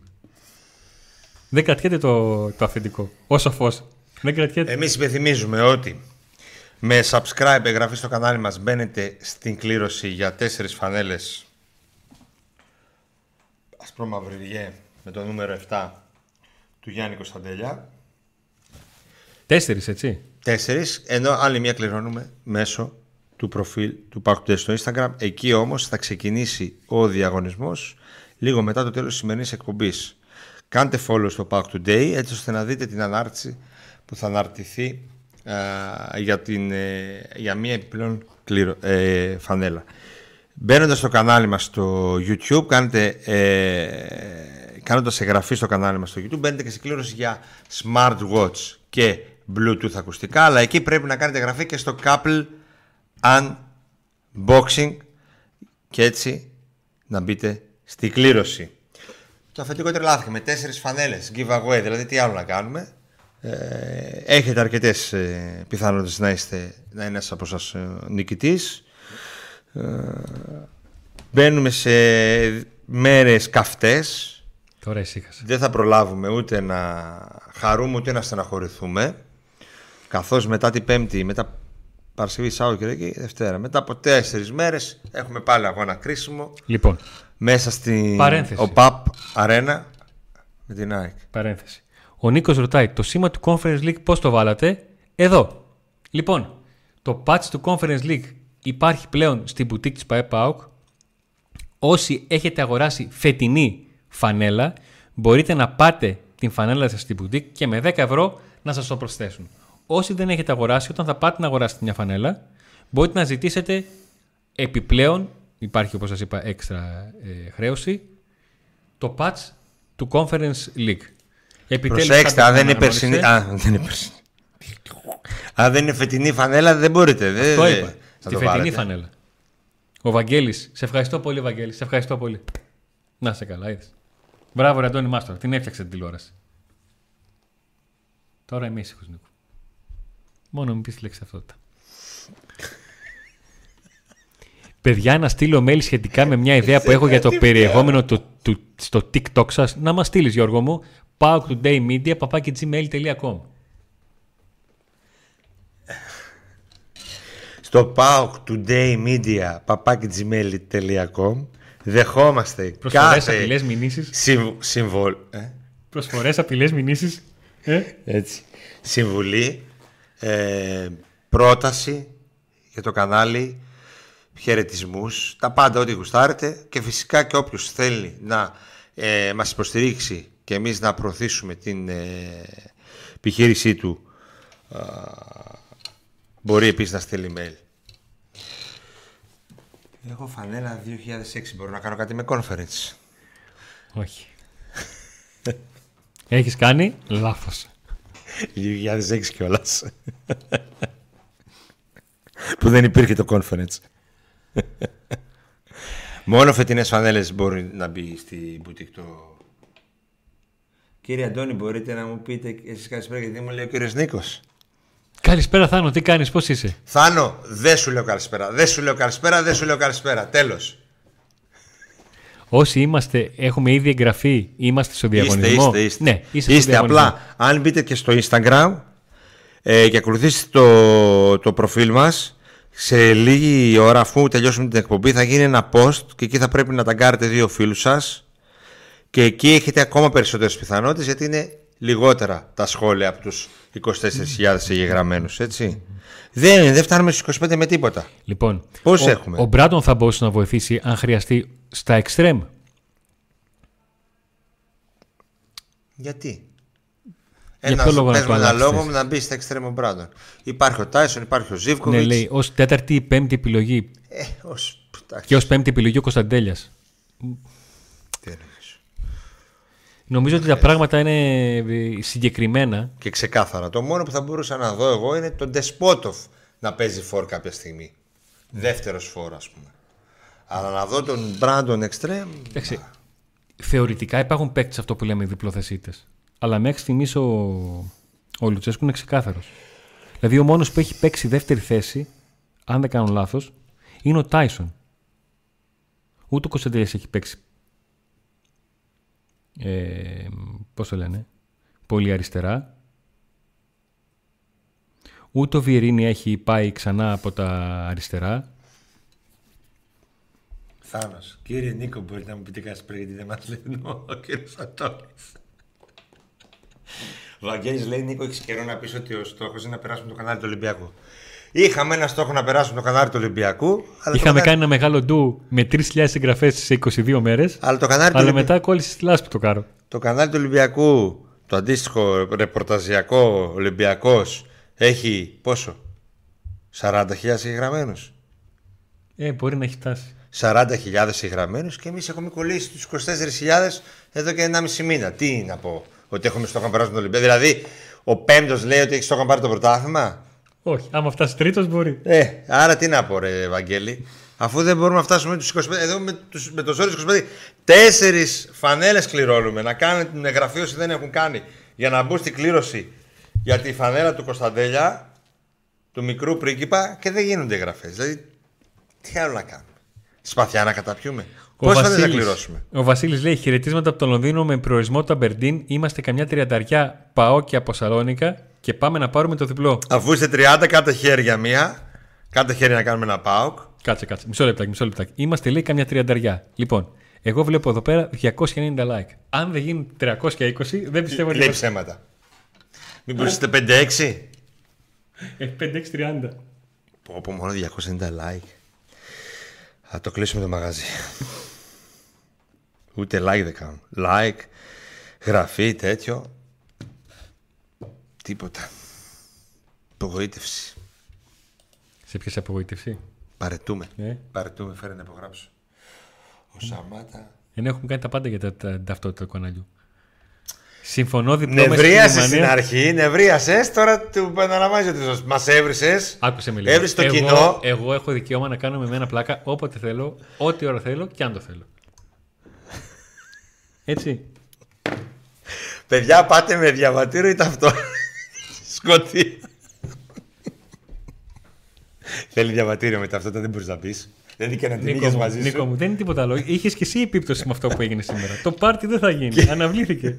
Δεν κρατιέται το, το αφεντικό. Όσο φως. Δεν κρατιέται. Εμείς υπενθυμίζουμε ότι με subscribe εγγραφή στο κανάλι μας μπαίνετε στην κλήρωση για τέσσερις φανέλες ασπρόμαυριέ με το νούμερο 7 του Γιάννη Κωνσταντέλια. Τέσσερις, έτσι. Τέσσερις, ενώ άλλη μία κληρώνουμε μέσω του προφίλ του Park Today στο Instagram. Εκεί όμως θα ξεκινήσει ο διαγωνισμός λίγο μετά το τέλος της σημερινής εκπομπής. Κάντε follow στο Park Today έτσι ώστε να δείτε την ανάρτηση που θα αναρτηθεί α, για, την, ε, για μία επιπλέον κλήρο, ε, φανέλα. Μπαίνοντας στο κανάλι μας στο YouTube, κάνετε, ε, κάνοντας εγγραφή στο κανάλι μας στο YouTube, μπαίνετε και σε κλήρωση για smartwatch και Bluetooth ακουστικά, αλλά εκεί πρέπει να κάνετε εγγραφή και στο Couple Unboxing και έτσι να μπείτε στη κλήρωση. Το αφεντικό τρελάθηκε με τέσσερις φανέλες giveaway, δηλαδή τι άλλο να κάνουμε. Ε, έχετε αρκετές ε, πιθανότητες να, είστε, να είναι ένας από σας ε, νικητής. Ε, μπαίνουμε σε μέρες καυτές. Τώρα ησύχασα. Δεν θα προλάβουμε ούτε να χαρούμε ούτε να στεναχωρηθούμε. Καθώς μετά την Πέμπτη, μετά Παρασκευή, Σάββατο και Κυριακή, Δευτέρα. Μετά από τέσσερις μέρες έχουμε πάλι αγώνα κρίσιμο Λοιπόν, μέσα στην Παρένθεση. ΟΠΑΠ Αρένα με την ΑΕΚ. Παρένθεση. Ο Νίκος ρωτάει το σήμα του Conference League πώς το βάλατε; Εδώ. Λοιπόν, το patch του Conference League υπάρχει πλέον στην boutique της ΠαΕ ΠΑΟΚ. Όσοι έχετε αγοράσει φετινή φανέλα, μπορείτε να πάτε την φανέλα σας στην boutique και με 10 ευρώ να σας το προσθέσουν. Όσοι δεν έχετε αγοράσει, όταν θα πάτε να αγοράσετε μια φανέλα, μπορείτε να ζητήσετε επιπλέον, υπάρχει όπως σας είπα έξτρα ε, χρέωση, το patch του Conference League. Επιτέλους, Προσέξτε, κάτι αν δεν είναι αναγνώρισε. περσινή. Α, δεν είναι περσινή. Αν δεν είναι φετινή φανέλα, δεν μπορείτε. Δεν, Το δεν- είπα. θα Στη το φετινή βάλετε. φανέλα. Ο Βαγγέλης. Σε ευχαριστώ πολύ, Βαγγέλης. Σε ευχαριστώ πολύ. Να σε καλά, είδες. Μπράβο, ρε Αντώνη Μάστορα. Την έφτιαξε την τηλεόραση. Τώρα είμαι ήσυχος, Νίκο. Μόνο μην πεις τη λέξη ταυτότητα. Παιδιά, να στείλω mail σχετικά με μια ιδέα που έχω για το περιεχόμενο του, του, στο TikTok σας. Να μας στείλεις, Γιώργο μου. paoktodaymedia, papakigmail.com Στο PAOK Today Media papakigmail.com δεχόμαστε Προσφορές, κάθε απειλές, μηνύσεις. συμβ- συμβολ... ε, Προσφορές, απειλές, μηνύσεις. Ε; έτσι, συμβουλή, ε, πρόταση για το κανάλι, χαιρετισμούς, τα πάντα ό,τι γουστάρετε και φυσικά και όποιος θέλει να ε, μας υποστηρίξει και εμείς να προωθήσουμε την ε, επιχείρησή του α, μπορεί επίσης να στείλει mail. Έχω φανέλα 2006, μπορώ να κάνω κάτι με conference. Όχι. Έχεις κάνει λάθος. 2006 κιόλας. που δεν υπήρχε το conference. Μόνο φετινές φανέλες μπορεί να μπει στη μπουτίκ το. Κύριε Αντώνη, μπορείτε να μου πείτε εσείς καλησπέρα γιατί μου λέει ο κύριος Νίκος. Καλησπέρα Θάνο, τι κάνεις, πώς είσαι; Θάνο, δεν σου λέω καλησπέρα. Δεν σου λέω καλησπέρα, δεν σου λέω καλησπέρα. Τέλος. Όσοι είμαστε, έχουμε ήδη εγγραφεί, είμαστε στο Είστε, διαγωνισμό. είστε, είστε. Ναι, είστε, στο διαγωνισμό. απλά. Αν μπείτε και στο Instagram ε, και ακολουθήσετε το, το προφίλ μας, σε λίγη ώρα αφού τελειώσουμε την εκπομπή θα γίνει ένα post και εκεί θα πρέπει να ταγκάρετε δύο φίλους σας και εκεί έχετε ακόμα περισσότερες πιθανότητες γιατί είναι λιγότερα τα σχόλια από τους 24.000 εγγεγραμμένους, έτσι. Δεν, δεν φτάνουμε στους 25 με τίποτα. Λοιπόν, Πώς ο, έχουμε; ο Μπράντον θα μπορούσε να βοηθήσει αν χρειαστεί στα extreme. Γιατί; Για ποιο λόγο να πες το μου ένα αλλάξεις λόγο θέση; να μπει στα εξτρέμο Μπράντον. Υπάρχει ο Τάισον, υπάρχει ο Ζήβκοβιτ. Ναι, λέει ως τέταρτη ή πέμπτη επιλογή Ε, ως... εντάξει, και ως πέμπτη επιλογή ο Κωνσταντέλιας. τι εννοείς. Νομίζω ότι τα πράγματα είναι ε, συγκεκριμένα. Και ξεκάθαρα. Το μόνο που θα μπορούσα να δω εγώ είναι τον Ντεσπότοφ να παίζει φόρ κάποια στιγμή. Δεύτερος φόρ, ας πούμε. Αλλά να δω τον Μπράντον Εξτρέμ. Εντάξει, θεωρητικά υπάρχουν παίκτες αυτό που λέμε διπλοθεσίτες. Αλλά μέχρι στιγμής ο, ο Λουτσέσκου είναι ξεκάθαρος. Δηλαδή ο μόνος που έχει παίξει δεύτερη θέση, αν δεν κάνω λάθος, είναι ο Τάισον. Ούτε ο Κωνσταντέλια έχει παίξει. Ε, Πώς το λένε, πολύ αριστερά. Ούτε ο Βιερίνη έχει πάει ξανά από τα αριστερά. Θάνος. Κύριε Νίκο, μπορείτε να μου πείτε κάτι πριν, γιατί δεν μας λέει ο κύριος Αντώνης. Ο Βαγγέλης λέει Νίκο, έχεις καιρό να πεις ότι ο στόχος είναι να περάσουμε το κανάλι του Ολυμπιακού. Είχαμε ένα στόχο να περάσουμε το κανάλι του Ολυμπιακού. Αλλά το Είχαμε κανάλι- κάνει ένα μεγάλο ντου με 3.000 εγγραφέ σε 22 μέρες. Αλλά το κανάλι, του Αλλά Ολυμπιακού, μετά κόλλησε στη λάσπη το κάρο. το κανάλι του Ολυμπιακού, το αντίστοιχο ρεπορταζιακό Ολυμπιακός, έχει πόσο, 40.000 εγγραμμένου. Ε, μπορεί να έχει φτάσει. 40.000 εγγραμμένου και εμείς έχουμε κολλήσει τους 24.000 εδώ και 1,5 μήνα. Τι να πω, Ότι έχουμε στόχο να περάσουμε τον Ολυμπιακό. Δηλαδή, ο πέμπτος λέει ότι έχει στόχο να πάρει το πρωτάθλημα; Όχι, άμα φτάσει τρίτος μπορεί. Ε, άρα τι να πω, ρε Ευαγγέλη. Αφού δεν μπορούμε να φτάσουμε τους 25. Εδώ με, τους, με το ζόρι 25. Τέσσερις φανέλες κληρώνουμε. Να κάνουν την εγγραφή όσοι δεν έχουν κάνει. Για να μπουν στην κλήρωση για τη φανέλα του Κωνσταντέλια, του μικρού πρίγκιπα και δεν γίνονται εγγραφές. Δηλαδή, τι άλλο να κάνουμε. Σπαθιά να καταπιούμε. Πώς θα δεν κληρώσουμε; ο Βασίλης λέει χαιρετίσματα από το Λονδίνο με προορισμό το Αμπερντίν. Είμαστε καμιά τριανταριά πάω και από Σαλόνικα και πάμε να πάρουμε το διπλό. Αφού είστε 30, κάντε χέρια μία. Κάντε χέρια να κάνουμε ένα πάοκ. Κάτσε, κάτσε. Μισό λεπτάκι, μισό λεπτάκι. Είμαστε λέει καμιά τριανταριά. Λοιπόν, εγώ βλέπω εδώ πέρα 290 like. Αν δεν γίνει 320, δεν πιστεύω ότι. Λέει ψέματα. Μήπω είστε 5-6. Έχει 5-6-30. Πω, πω, μόνο 290 like. Θα το κλείσουμε το μαγαζί. Ούτε like δεν κάνουν. Like, γραφή, τέτοιο. Τίποτα. Απογοήτευση. Σε πιάσε απογοήτευση; Παρετούμε. Ε; Παρετούμε, φέρε να υπογράψω. Ο Σαμάτα. Ενώ έχουμε κάνει τα πάντα για τα, τα, ταυτότητα του καναλιού. Συμφωνώ διπλό μες Νευρίασες στη στην Γερμανία. αρχή, νευρίασες. Τώρα του επαναλαμβάνεις ότι μας έβρισες. Άκουσε με λίγο. Έβρισες το εγώ, κοινό. Εγώ έχω δικαίωμα να κάνω με μένα πλάκα όποτε θέλω, ό,τι ώρα θέλω και αν το θέλω. Έτσι. Παιδιά, πάτε με διαβατήριο ή ταυτό. Σκοτή. Θέλει διαβατήριο με ταυτότητα, δεν μπορείς να πεις. Δεν είναι και να την Νίκο είχες μου, μαζί Νίκο σου. μου, δεν είναι τίποτα άλλο. Είχες και εσύ επίπτωση με αυτό που έγινε σήμερα. το πάρτι δεν θα γίνει. Αναβλήθηκε.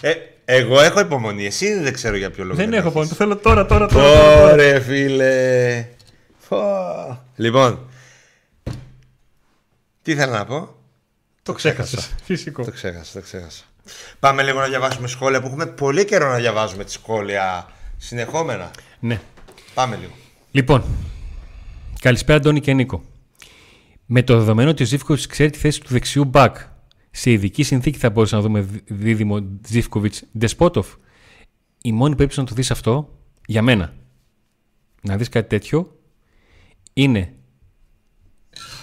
Ε, εγώ έχω υπομονή. Εσύ δεν ξέρω για ποιο λόγο. δεν έχω έχεις. πόνο. Το θέλω τώρα, τώρα, τώρα. τώρα, τώρα. Ωρε φίλε. Πω. Λοιπόν. Τι ήθελα να πω; Το ξέχασες. Φυσικό. Το ξέχασα, το ξέχασα. Πάμε λίγο να διαβάσουμε σχόλια που έχουμε πολύ καιρό να διαβάζουμε τις σχόλια συνεχόμενα. Ναι. Πάμε λίγο. Λοιπόν, καλησπέρα Αντώνη και Νίκο. Με το δεδομένο ότι ο Ζήφκοβιτς ξέρει τη θέση του δεξιού μπακ, σε ειδική συνθήκη θα μπορούσε να δούμε δι- δίδυμο Ζήφκοβιτς Ντεσπότοφ. Η μόνη περίπτωση να το δεις αυτό, για μένα, να δεις κάτι τέτοιο, είναι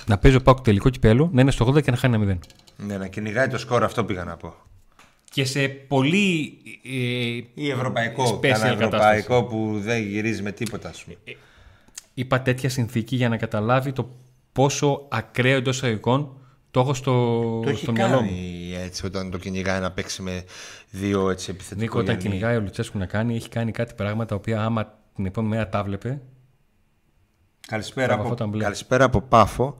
να παίζει ο Πάκου τελικό κυπέλο, να είναι στο 80 και να χάνει ένα 0. Ναι, να κυνηγάει το σκορ, αυτό πήγα να πω. Και σε πολύ. Ε, Ή ευρωπαϊκό. Special Κανένα κατάσταση. ευρωπαϊκό που δεν γυρίζει με τίποτα, ας πούμε. είπα τέτοια συνθήκη για να καταλάβει το πόσο ακραίο εντός εισαγωγικών το έχω στο, Το έχει στο μυαλό μου. κάνει έτσι όταν το κυνηγάει να παίξει με δύο έτσι επιθετικό Νίκο, όταν γενί. κυνηγάει ο Λουτσέσκου να κάνει, έχει κάνει κάτι πράγματα τα οποία άμα την επόμενη μέρα τα βλέπε. Καλησπέρα Θα από, βαφόταν μπλε. καλησπέρα από Πάφο.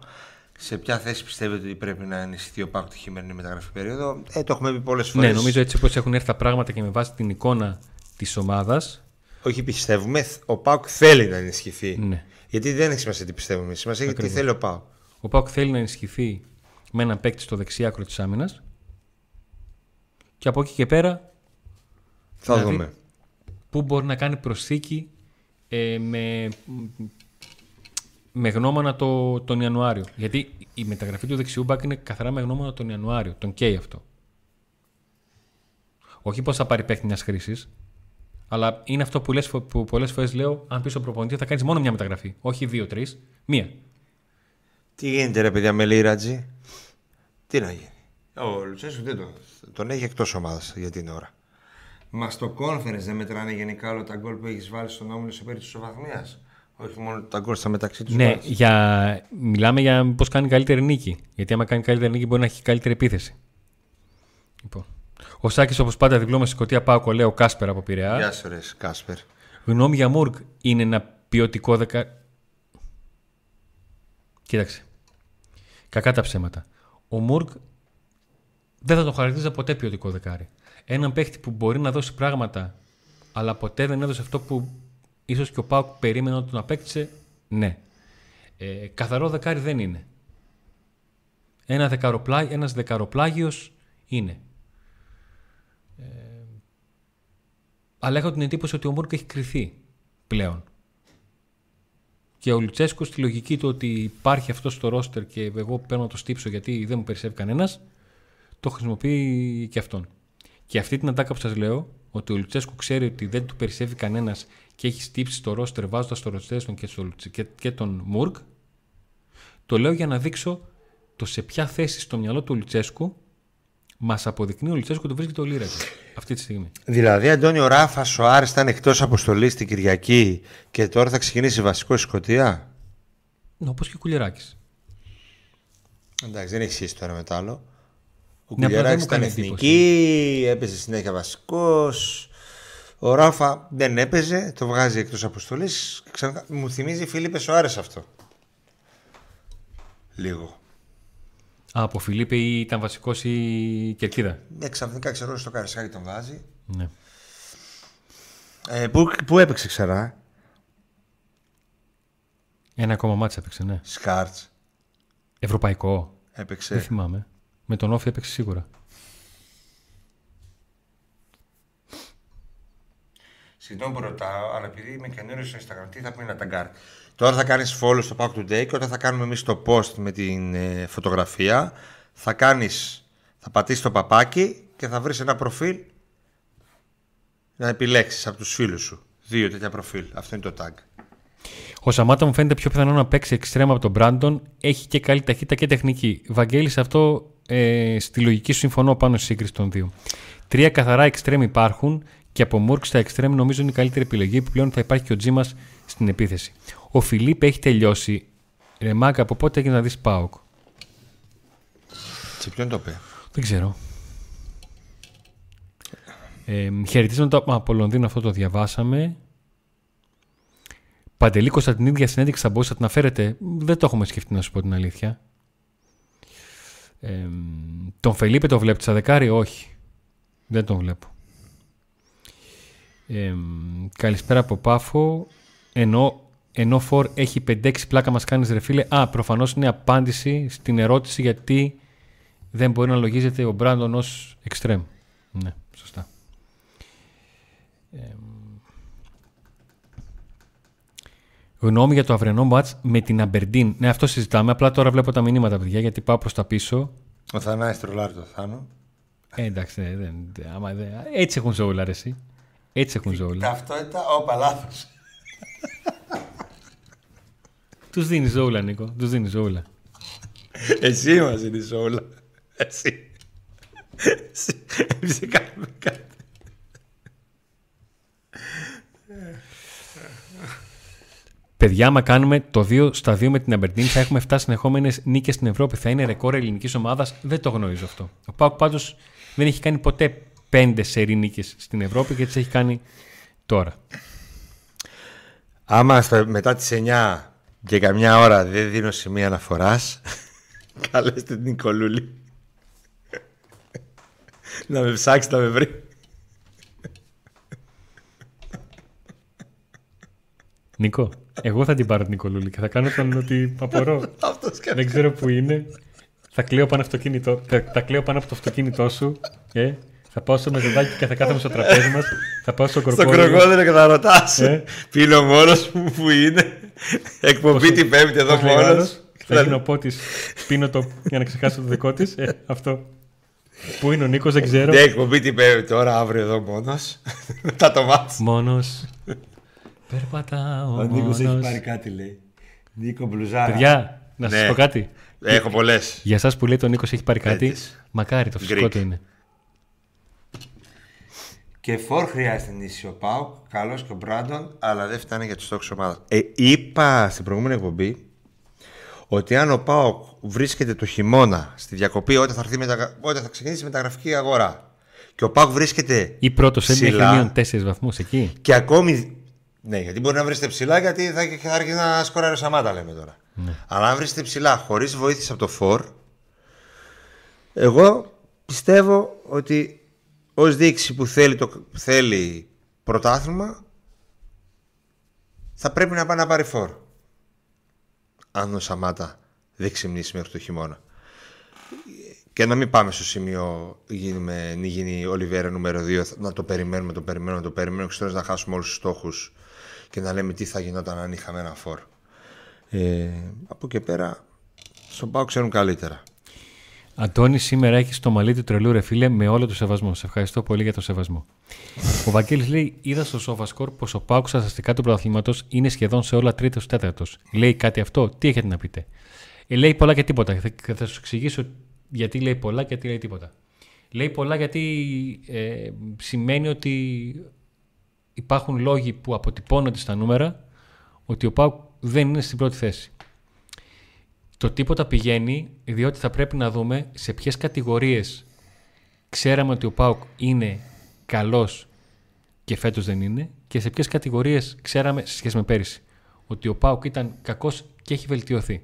Σε ποια θέση πιστεύετε ότι πρέπει να ενισχυθεί ο Πάοκ τη χειμερινή μεταγραφή περίοδο; Ε, το έχουμε πει πολλές φορές. Ναι, νομίζω έτσι όπως έχουν έρθει τα πράγματα και με βάση την εικόνα της ομάδας. Όχι πιστεύουμε, ο Πάοκ θέλει να ενισχυθεί. Ναι. Γιατί δεν έχει σημασία τι πιστεύουμε. Σημασία έχει τι θέλει ο Πάοκ. Ο Πάουκ θέλει να ενισχυθεί με έναν παίκτη στο δεξί άκρο της άμυνας. Και από εκεί και πέρα, Θα Δηλαδή, δούμε. πού μπορεί να κάνει προσθήκη ε, με, με γνώμονα το, τον Ιανουάριο. Γιατί η μεταγραφή του δεξιού μπακ είναι καθαρά με γνώμονα τον Ιανουάριο. Τον καίει αυτό. Όχι πώ θα πάρει παίκτη μιας χρήσης, αλλά είναι αυτό που, λες, που πολλές φορές λέω: Αν πεις στον προπονητή, θα κάνεις μόνο μια μεταγραφή. Όχι δύο-τρει, μία. Τι γίνεται ρε παιδιά με Λίρατζι. Τι να γίνει; Ο Λουτσέσου δεν τον, τον έχει εκτός ομάδας για την ώρα. Μα στο conference δεν μετράνε γενικά όλα τα γκολ που έχεις βάλει στον όμιλο σε περίπτωση ισοβαθμίας. Όχι μόνο τα γκολ στα μεταξύ τους. Ναι, για... μιλάμε για πώς κάνει καλύτερη νίκη. Γιατί άμα κάνει καλύτερη νίκη μπορεί να έχει καλύτερη επίθεση. Λοιπόν. Ο Σάκης, όπως πάντα, διπλό με σηκωτία ΠΑΟΚ ολέ ο Κάσπερ από Πειραιά. Γεια σου ρε Κάσπερ. Γνώμη για Μουργκ είναι ένα ποιοτικό δεκα. Κοίταξε. Κακά τα ψέματα. Ο Μουργκ δεν θα το χαρακτήριζα ποτέ ποιοτικό δεκάρι. Έναν παίχτη που μπορεί να δώσει πράγματα, αλλά ποτέ δεν έδωσε αυτό που ίσως και ο Πάουκ περίμενε ότι τον απέκτησε, ναι. Ε, καθαρό δεκάρι δεν είναι. Ένα δεκαροπλά, ένας δεκαροπλάγιος είναι. Ε, αλλά έχω την εντύπωση ότι ο Μούρκ έχει κρυθεί πλέον. Και ο Λουτσέσκο στη λογική του ότι υπάρχει αυτός στο ρόστερ και εγώ παίρνω να το στύψω γιατί δεν μου περισσεύει κανένας, το χρησιμοποιεί και αυτόν. Και αυτή την ατάκα που σας λέω, ότι ο Λουτσέσκο ξέρει ότι δεν του περισσεύει κανένας και έχει στύψει το ρόστερ βάζοντας το ρόστερ στον και, στο, Λουτσε- και, και τον Μουρκ, το λέω για να δείξω το σε ποια θέση στο μυαλό του Λουτσέσκου μας αποδεικνύει ο Λουτσέσκο ότι βρίσκεται ο Λίρατζη αυτή τη στιγμή. Δηλαδή, Αντώνιο Ράφας, ο Άρης ήταν εκτός αποστολής την Κυριακή και τώρα θα ξεκινήσει βασικό στη Σκωτία; Όπως και ο Κουλιεράκη. Εντάξει, δεν έχεις σχέση τώρα με το άλλο. Ο Ναι, απλά δεν Κουλιαράκης μου ήταν κάνει εθνική, έπαιζε συνέχεια βασικός. Ο Ράφα δεν έπαιζε, το βγάζει εκτός αποστολής. Μου θυμίζει Φίλιππε Σοάρε αυτό. Λίγο. Α, από Φιλίππε ή ήταν βασικός η Κερκίδα; Ναι, ξαφνικά ξέρω στο Καρισάκι τον βάζει. Ναι. Ε, πού, πού έπαιξε ξανά, Ένα ακόμα μάτσα έπαιξε, ναι. Σκάρτς. Ευρωπαϊκό. Δεν Έπαιξε. θυμάμαι. Με τον Όφη έπαιξε σίγουρα. Συγγνώμη που ρωτάω, αλλά επειδή είμαι καινούριος στο Instagram, τι θα πει να ταγκάρει. Τώρα θα κάνεις follow στο Pack Today και όταν θα κάνουμε εμείς το post με την ε, φωτογραφία, θα κάνεις. Θα πατήσεις το παπάκι και θα βρεις ένα προφίλ να επιλέξεις από τους φίλους σου. Δύο τέτοια προφίλ. Αυτό είναι το tag. Ο Σαμάτα μου φαίνεται πιο πιθανό να παίξει εξτρέμα από τον Μπράντον. Έχει και καλή ταχύτητα και τεχνική. Βαγγέλη, σε αυτό ε, στη λογική σου συμφωνώ πάνω στη σύγκριση των δύο. Τρία καθαρά εξτρέμ υπάρχουν και από Μούρκ στα εξτρέμ νομίζω είναι η καλύτερη επιλογή. Επιπλέον θα υπάρχει και ο Τζίμας στην επίθεση. Ο Φιλίπ έχει τελειώσει. Ρε Μάγκα, από πότε έγινε να δεις Πάοκ; Σε ποιον το είπε. Δεν ξέρω. Ε, χαιρετίζοντα από Λονδίνο αυτό το διαβάσαμε. Παντελή την ίδια συνέντευξη θα μπορούσατε να φέρετε. Δεν το έχουμε σκεφτεί να σου πω την αλήθεια. Ε, τον Φελίπε το βλέπετε στα δεκάρι, όχι. Δεν τον βλέπω. Ε, καλησπέρα από Πάφο. Ενώ, ενώ Φορ έχει 5-6 πλάκα μας κάνεις ρε φίλε. Α, προφανώς είναι απάντηση στην ερώτηση γιατί δεν μπορεί να λογίζεται ο Μπράντον ως εξτρέμ. Ναι, σωστά. Ε, γνώμη για το αυριανό μάτς με την Αμπερντίν. Ναι, αυτό συζητάμε. Απλά τώρα βλέπω τα μηνύματα, παιδιά, γιατί πάω προς τα πίσω. Ο Θανάης τρολάρει το Θάνο. Ε, εντάξει, ναι, δεν, δεν- άμα δεν- έτσι έχουν ζώουλα, ρε, εσύ. Έτσι έχουν ζώουλα. Ταυτότητα, όπα λάθος. Τους δίνει ζώουλα, Νίκο. Τους δίνει ζώουλα. Εσύ μας είναι όλα. Εσύ. Εσύ. Εμείς δεν κάνουμε κάτι. Παιδιά, άμα κάνουμε το 2 στα 2 με την Αμπερντίν, θα έχουμε 7 συνεχόμενες νίκες στην Ευρώπη. Θα είναι ρεκόρ ελληνικής ομάδας. Δεν το γνωρίζω αυτό. Ο Πάουκ πάντως δεν έχει κάνει ποτέ 5 σερή νίκες στην Ευρώπη και τις έχει κάνει τώρα. Άμα στα, μετά τις 9 και καμιά ώρα δεν δίνω σημεία αναφοράς, καλέστε την Νικολούλη. να με ψάξει, να με βρει. Νίκο, εγώ θα την πάρω την Νικολούλη και θα κάνω τον ότι απορώ. Αυτό Δεν ξέρω που είναι. Θα κλαίω πάνω, αυτοκίνητο, θα, θα κλαίω πάνω από το αυτοκίνητό σου. Ε, θα πάω στο μεζεδάκι και θα κάθομαι στο τραπέζι μας. Θα πάω στο Στο κροκόδιλο. κροκόδιλο και θα ρωτάς. Ε. Πίνω μόνος μου που είναι; Εκπομπή την Πέμπτη εδώ Πώς λέει ο μόνος. άλλος, Θα γίνω πότης. Πίνω το για να ξεχάσω το δικό της. Ε, αυτό. Πού είναι ο Νίκος, δεν ξέρω. Ναι, εκπομπή την Πέμπτη τώρα, αύριο εδώ μόνος. Μετά το μάτς. Μόνος. Περπατάω. Ο Νίκος έχει μόνος. πάρει κάτι λέει. Νίκο Μπλουζάρα. Παιδιά, να σας Ναι. πω κάτι. Έχω πολλές. Για εσά που λέει ο Νίκος έχει πάρει κάτι, Πέτες. μακάρι το φυσικό Greek. του είναι. Και φόρ χρειάζεται νήσι ο Πάουκ, καλός και ο Μπράντον, αλλά δεν φτάνει για τους στόχους ομάδας. Ε, είπα στην προηγούμενη εκπομπή ότι αν ο Πάουκ βρίσκεται το χειμώνα στη διακοπή όταν θα, έρθει μεταγρα... όταν θα ξεκινήσει η μεταγραφική αγορά και ο Πάουκ βρίσκεται Ή πρώτος σε έχει ψηλά μείον 4 βαθμούς εκεί. και ακόμη. Ναι, γιατί μπορεί να βρίσκεται ψηλά γιατί θα, θα αρχίσει να σκοράρεις ο Σαμάτα, λέμε τώρα. Αλλά αν βρίσκεται ψηλά χωρίς βοήθεια από το φόρ, εγώ πιστεύω ότι ως δείξη που θέλει, το, που θέλει πρωτάθλημα θα πρέπει να πάει να πάρει φόρ. Αν ο Σαμάτα δεν ξυμνήσει μέχρι το χειμώνα. Και να μην πάμε στο σημείο γίνουμε, γίνει Ολιβέρα νούμερο 2, να το περιμένουμε, το περιμένουμε, το περιμένουμε, και στο τέλος να χάσουμε όλους τους στόχους και να λέμε τι θα γινόταν αν είχαμε ένα φόρ. Ε, από εκεί πέρα, στον Πάο ξέρουν καλύτερα. Αντώνη, σήμερα έχεις το μαλλί του τρελού ρε φίλε με όλο το σεβασμό. Σε ευχαριστώ πολύ για το σεβασμό. Ο Βαγγέλης λέει: Είδα στο Σόφασκορ πως ο Πάουκ στα ασταστικά του πρωταθλήματος είναι σχεδόν σε όλα τρίτος τέταρτος. Λέει κάτι αυτό, τι έχετε να πείτε; Ε, λέει πολλά και τίποτα. Θα, θα σου εξηγήσω γιατί λέει πολλά και γιατί λέει τίποτα. Λέει πολλά γιατί ε, σημαίνει ότι υπάρχουν λόγοι που αποτυπώνονται στα νούμερα ότι ο Πάουκ δεν είναι στην πρώτη θέση. Το τίποτα πηγαίνει διότι θα πρέπει να δούμε σε ποιες κατηγορίες ξέραμε ότι ο ΠΑΟΚ είναι καλός και φέτος δεν είναι και σε ποιες κατηγορίες ξέραμε σε σχέση με πέρυσι ότι ο ΠΑΟΚ ήταν κακός και έχει βελτιωθεί.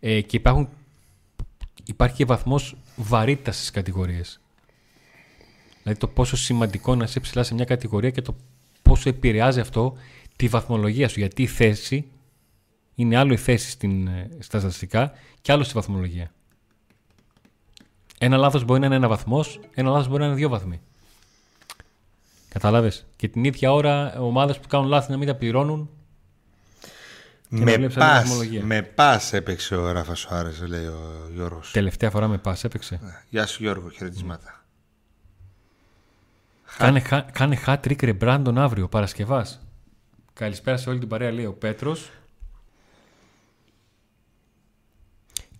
Ε, και υπάρχουν, υπάρχει και βαθμός βαρύτητας στις κατηγορίες. Δηλαδή το πόσο σημαντικό να είσαι ψηλά σε μια κατηγορία και το πόσο επηρεάζει αυτό τη βαθμολογία σου. Γιατί η θέση είναι άλλο η θέση στην, ε, στα στατιστικά και άλλο στη βαθμολογία. Ένα λάθος μπορεί να είναι ένα βαθμός, ένα λάθος μπορεί να είναι δύο βαθμοί. Κατάλαβες; Και την ίδια ώρα ομάδες που κάνουν λάθη να μην τα πληρώνουν. Και να Με βλέπεις άλλη πας, βαθμολογία. με πας έπαιξε ο Ράφας Σουάρες, λέει ο Γιώργος. Τελευταία φορά με πας έπαιξε. Γεια σου Γιώργο, χαιρετισμάτα. Κάνε, χα, κάνε hat trick ρε Μπράντον αύριο, Παρασκευάς. Καλησπέρα σε όλη την παρέα, λέει ο Πέτρος.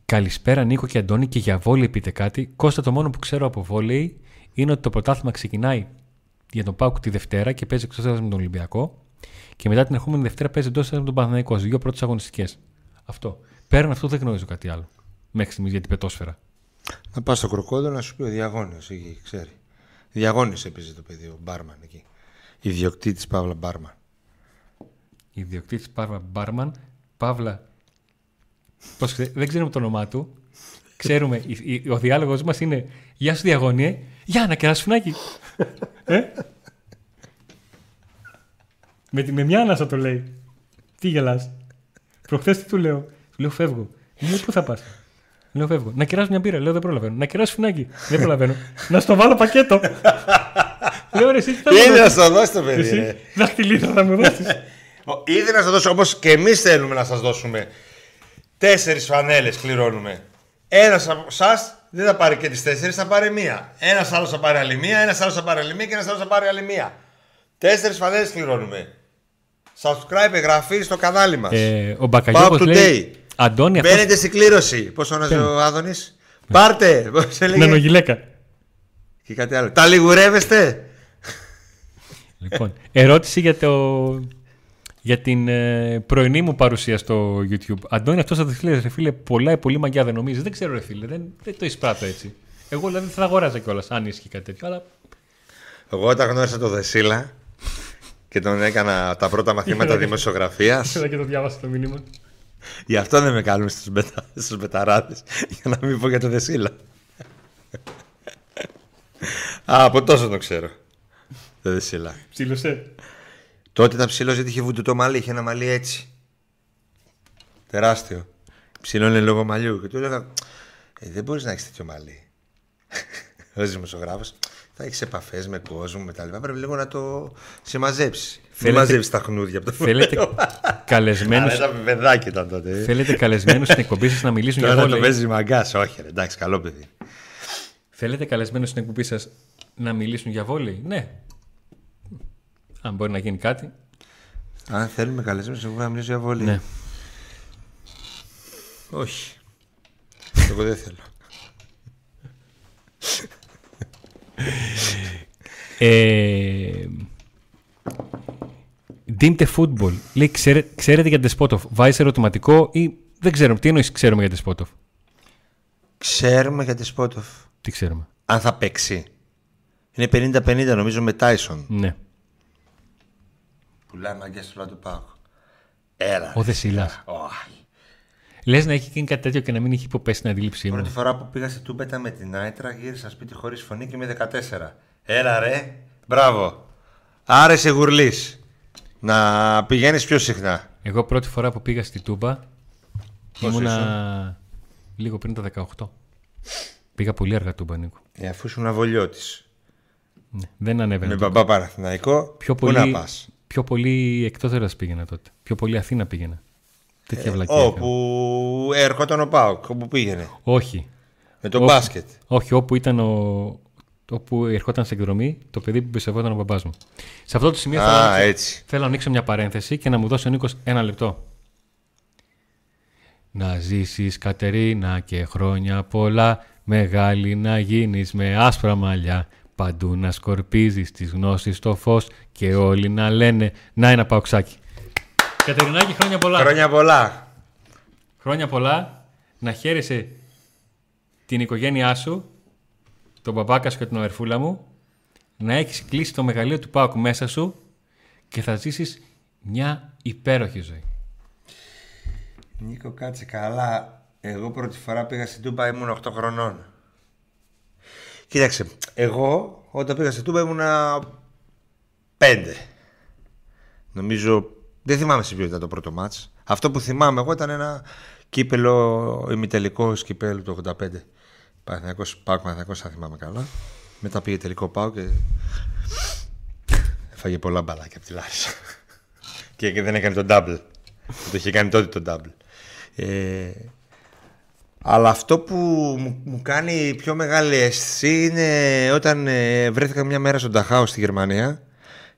Καλησπέρα Νίκο και Αντώνη και για βόλεϊ πείτε κάτι. Κώστα το μόνο που ξέρω από βόλεϊ είναι ότι το πρωτάθλημα ξεκινάει για τον Πάουκ τη Δευτέρα και παίζει εκτός έδρας με τον Ολυμπιακό. Και μετά την ερχόμενη Δευτέρα παίζει εντός έδρας με τον Παναθηναϊκός. Στι δύο πρώτες αγωνιστικές. Αυτό. Πέραν αυτό δεν γνωρίζω κάτι άλλο. Μέχρι στιγμής για την πετόσφαιρα. Να πας στο κροκόδο να σου πει ο Διαγώνιος, εκεί ξέρει. Διαγώνιος έπαιζε το παιδί, ο Μπάρμαν εκεί. Ιδιοκτήτης Παύλα Μπάρμαν. Ιδιοκτήτης Παύλα Μπάρμαν. Παύλα. Πώς, ξέ- δεν ξέρουμε το όνομά του. Ξέρουμε, η- η- ο διάλογος μας είναι Γεια σου διαγώνιε. Για να κεράσει φουνάκι. ε; με, τη- με μια ανάσα το λέει. Τι γελάς. Προχθές τι του λέω. Του λέω φεύγω. Μου λέει πού θα πας. Λέω φεύγω. Να κεράσω μια μπύρα. Λέω δεν προλαβαίνω. Να κεράσει φουνάκι. δεν προλαβαίνω. να στο βάλω πακέτο. λέω ρε εσύ τι θα μου Ήδη να δώσεις. στο δώσει το παιδί, Εσύ ρε. δαχτυλίδα θα μου δώσεις. Ο- Ήδη να σα δώσω όπω και εμείς θέλουμε να σας δώσουμε. Τέσσερις φανέλες κληρώνουμε. Ένας από εσά δεν θα πάρει και τις τέσσερις, θα πάρει μία. Ένας άλλος θα πάρει άλλη μία, ένας άλλος θα πάρει άλλη μία και ένας άλλος θα πάρει άλλη μία. Τέσσερις φανέλες κληρώνουμε. Subscribe, εγγραφή στο κανάλι μας. Ε, ο Πάω Μπακαλιόπος up to λέει, date. Αντώνη, αυτός Μπαίνετε στην κλήρωση. Πώς ονάζει ο Άδωνης; Πάρτε. Πώς έλεγε; Νανογιλέκα. Και κάτι άλλο. Τα λιγουρεύεστε; λοιπόν, ερώτηση για το, για την ε, πρωινή μου παρουσία στο YouTube. Αντώνη, αυτός θα το φίλε, ρε φίλε, πολλά ή πολύ μαγιά δεν νομίζεις; Δεν ξέρω, ρε φίλε, δεν, δεν το εισπράττω έτσι. Εγώ δηλαδή θα αγοράζα κιόλας, αν ίσχυε κάτι τέτοιο. Αλλά Εγώ όταν γνώρισα τον Δεσίλα και τον έκανα τα πρώτα μαθήματα δημοσιογραφία. είδα και το διάβασα το μήνυμα. Γι' αυτό δεν με κάνουν στους, μπετα... στους μπεταράδες Για να μην πω για το Δεσίλα. Α, από τόσο το ξέρω Το Δεσίλα. Ψήλωσε; Τότε ήταν ψηλός γιατί είχε βουντουτό μαλλί Είχε ένα μαλλί έτσι. Τεράστιο. Ψηλώνε λόγω μαλλιού. Και του έλεγα ε, Δεν μπορείς να έχεις τέτοιο μαλλί Ως δημοσιογράφος θα έχεις επαφές με κόσμο με τα λοιπά. Πρέπει λίγο να το συμμαζέψεις. Δεν Θέλετε- μαζεύει τα χνούδια από το Θέλετε καλεσμένου. Αλλά ένα παιδάκι ήταν τότε. ε. Θέλετε καλεσμένους στην εκπομπή σας να μιλήσουν για Τώρα το βόλεϊ; παίζεις μαγκάς. Όχι, ρε, εντάξει, καλό παιδί. Θέλετε καλεσμένους στην εκπομπή σας να μιλήσουν για βόλεϊ; Ναι. Αν μπορεί να γίνει κάτι. Αν θέλουμε καλεσμένους, εγώ να μιλήσω για βόλη. Ναι. Όχι. Εγώ δεν θέλω. Ε, Dinte Football. Λέει, ξέρε, ξέρετε για Despotov. Βάζει ερωτηματικό ή δεν ξέρω. Τι εννοείς ξέρουμε για Despotov. Ξέρουμε για τη Σπότοφ. Τι ξέρουμε; Αν θα παίξει. Είναι 50-50 νομίζω με Τάισον. Ναι. Πουλάει μαγκιά στο λάδι του Πάκου. Έλα. Ο Δεσίλα. Όχι. Λες να έχει γίνει κάτι τέτοιο και να μην έχει υποπέσει την αντίληψή μου. Πρώτη φορά που πήγα σε τούμπετα με την Άιτρα γύρισα σπίτι χωρίς φωνή και με 14. Έλα ρε. Μπράβο. Άρε σε γουρλής. Να πηγαίνεις πιο συχνά. Εγώ πρώτη φορά που πήγα στη Τούμπα Πόσο ήμουνα λίγο πριν τα 18. Πήγα πολύ αργά Τούμπα, Νίκο. Ε, αφού ήσουν αβολιώτης. Ναι, δεν ανέβαινα. Με τότε. μπαμπά Παναθηναϊκό. Πιο Πού πολύ, να πας; πιο πολύ εκτός πήγαινα τότε. Πιο πολύ Αθήνα πήγαινα. Τέτοια βλακία. Ε, έκανα. Όπου έρχονταν ο Πάοκ, όπου πήγαινε. Όχι. Με το Όχι. μπάσκετ. Όχι, όπου ήταν ο. όπου ερχόταν σε εκδρομή το παιδί που εμπιστευόταν ο μπαμπάς μου. Σε αυτό το σημείο θέλω, να Α, ανοίξω, έτσι. θέλω να ανοίξω μια παρένθεση και να μου δώσει ο Νίκος ένα λεπτό. Να ζήσεις Κατερίνα και χρόνια πολλά Μεγάλη να γίνεις με άσπρα μαλλιά Παντού να σκορπίζεις τις γνώσεις στο φως Και όλοι να λένε να ένα παοξάκι Κατερινάκη χρόνια πολλά Χρόνια πολλά. Χρόνια πολλά να χαίρεσαι την οικογένειά σου, τον μπαμπάκα σου και την αδερφούλα μου, να έχεις κλείσει το μεγαλείο του Πάουκ μέσα σου και θα ζήσεις μια υπέροχη ζωή. Νίκο, κάτσε καλά. Εγώ πρώτη φορά πήγα στην Τούμπα ήμουν 8 χρονών. Κοίταξε, εγώ όταν πήγα στην Τούμπα ήμουνα 5. Νομίζω, δεν θυμάμαι σε ποιο ήταν το πρώτο μάτς. Αυτό που θυμάμαι εγώ ήταν ένα κύπελο, ημιτελικό κυπέλου του 85. Παναθηναϊκός, Πάοκ Παναθηναϊκός, αν θυμάμαι καλά. Μετά πήγε τελικό Πάοκ και έφαγε πολλά μπαλάκια από τη Λάρισα. και, και δεν έκανε τον double. το είχε κάνει τότε τον double. Ε, αλλά αυτό που μου, μου κάνει πιο μεγάλη αίσθηση είναι όταν ε, βρέθηκα μια μέρα στον Ταχάο στη Γερμανία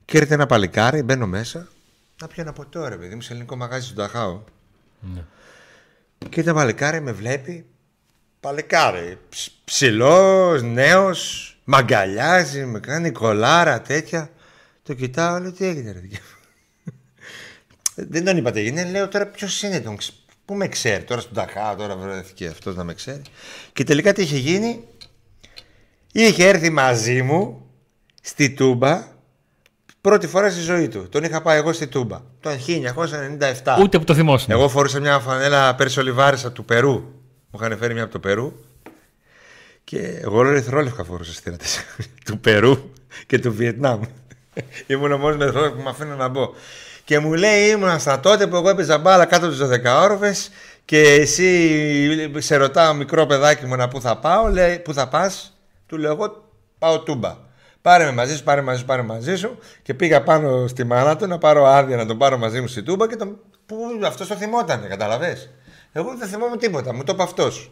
και έρχεται ένα παλικάρι, μπαίνω μέσα. Να πιω ένα ποτό, ρε παιδί μου, σε ελληνικό μαγάζι στον Ταχάο. Ναι. Και το παλικάρι με βλέπει. Παλικάρι. Ψηλός, νέος, μαγκαλιάζει, με κάνει κολάρα τέτοια. Το κοιτάω, λέω τι έγινε, ρε. δικιά μου;» Δεν τον είπατε, έγινε. Λέω τώρα ποιος είναι τον. ξ- Πού με ξέρει, τώρα στον Ταχά, τώρα βρέθηκε αυτός να με ξέρει. Και τελικά τι είχε γίνει. Είχε έρθει μαζί μου στη Τούμπα πρώτη φορά στη ζωή του. Τον είχα πάει εγώ στη Τούμπα. Το 1997. Ούτε που το θυμόσουν. Εγώ φορούσα μια φανέλα πέρσι ολιβάρισα του Περού. Μου είχαν φέρει μια από το Περού. Και εγώ όλο ερυθρόλευκα φορούσα στη του Περού και του Βιετνάμ. Ήμουν ο μόνο ερυθρόλευκο που με αφήνω να μπω. Και μου λέει ήμουνα στα τότε που εγώ έπαιζα μπάλα κάτω από τι 12 όροφε και εσύ σε ρωτάω μικρό παιδάκι μου να πού θα πάω, λέει πού θα πας; Του λέω εγώ πάω τούμπα. Πάρε με μαζί σου, πάρε μαζί σου, πάρε μαζί σου. Και πήγα πάνω στη μάνα του να πάρω άδεια να τον πάρω μαζί μου στη τούμπα και τον... που αυτός το θυμόταν, καταλαβες. Εγώ δεν θυμάμαι τίποτα, μου το είπε αυτός.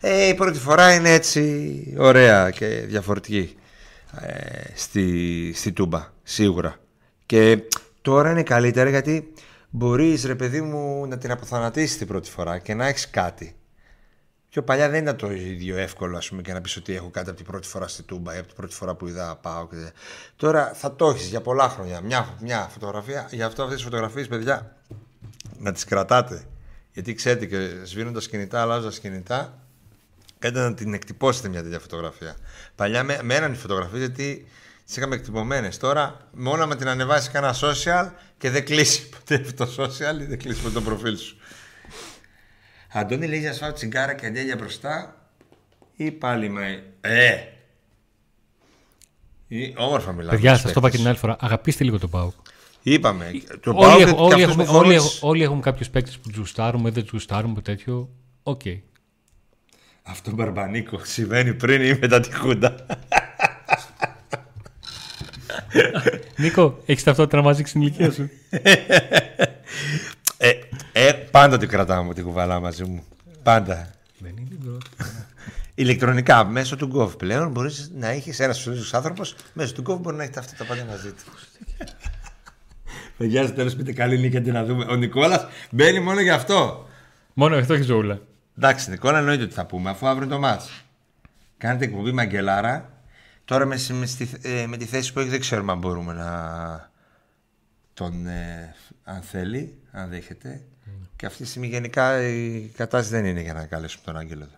Ε, η πρώτη φορά είναι έτσι ωραία και διαφορετική ε, στη, στη τούμπα, σίγουρα. Και τώρα είναι καλύτερα γιατί μπορείς ρε παιδί μου να την αποθανατήσεις την πρώτη φορά και να έχεις κάτι. Πιο παλιά δεν ήταν το ίδιο εύκολο ας πούμε, και να πεις ότι έχω κάτι από την πρώτη φορά στη Τούμπα ή από την πρώτη φορά που είδα πάω. Και... Τώρα θα το έχεις για πολλά χρόνια. Μια, μια φωτογραφία. Γι' αυτό αυτές τις φωτογραφίες, παιδιά, να τις κρατάτε. Γιατί ξέρετε και σβήνοντας κινητά, αλλάζοντας κινητά, κάντε να την εκτυπώσετε μια τέτοια φωτογραφία. Παλιά με, μέναν οι φωτογραφίες γιατί τις είχαμε εκτυπωμένες. Τώρα, μόνο με την ανεβάσεις κανένα social και δεν κλείσει ποτέ το social ή δεν κλείσει με το προφίλ σου. Αντώνη λέει να σφάω τσιγκάρα και αντέλια μπροστά ή πάλι με. Ε! Ή, όμορφα μιλάμε. Παιδιά, σας το είπα και την άλλη φορά. Αγαπήστε λίγο τον Πάουκ. Είπαμε. Το Όλοι, πάω έχουμε, όλοι, και έχουμε, αυτός που όλοι, φορείς- όλοι έχουμε κάποιους παίκτες που τους γουστάρουμε, δεν τους γουστάρουμε, τέτοιο. Οκ. Αυτό μπαρμπανίκο συμβαίνει πριν ή μετά τη χούντα. Νίκο, έχεις ταυτότητα να μαζί την ηλικία σου. Ε, ε, πάντα την κρατάω την κουβαλά μαζί μου. Πάντα. δεν είναι η πρώτη. Ηλεκτρονικά, μέσω του Gov πλέον μπορείς να έχεις ένας σωστό άνθρωπος, μέσω του Gov μπορεί να έχει αυτά τα πάντα μαζί του. Παιδιά, στο τέλος πείτε καλή νύχια τι να δούμε. Ο Νικόλας μπαίνει μόνο γι' αυτό. Μόνο αυτό έχει ζωούλα. Εντάξει, Νικόλα, εννοείται ότι θα πούμε, αφού αύριο είναι το μάτς. Κάνετε εκπομπή Μαγκελάρα. Τώρα με, με, στη- ε, με τη θέση που έχει δεν ξέρουμε αν μπορούμε να τον, ε, αν θέλει, αν δέχεται. Και αυτή τη στιγμή γενικά η κατάσταση δεν είναι για να καλέσουμε τον Άγγελο εδώ.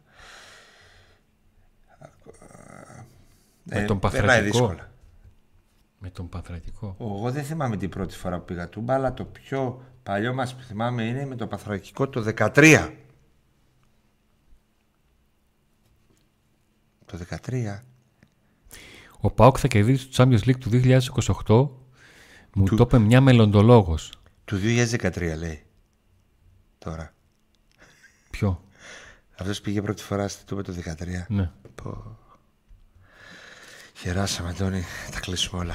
Με τον περνάει Παθρατικό. δύσκολα. Με τον Παθρατικό. Εγώ δεν θυμάμαι την πρώτη φορά που πήγα τούμπα, αλλά το πιο παλιό μας που θυμάμαι είναι με το Παθρακικό το 13. Το 13. Ο Πάουκ θα κερδίσει το Champions League του 2028. Μου το είπε μια μελλοντολόγος. Του 2013 λέει. Τώρα. Ποιο; Αυτός πήγε πρώτη φορά στη Τούμπα το 13. Ναι. Πω. Χαιράσαμε, Αντώνη. Τα κλείσουμε όλα.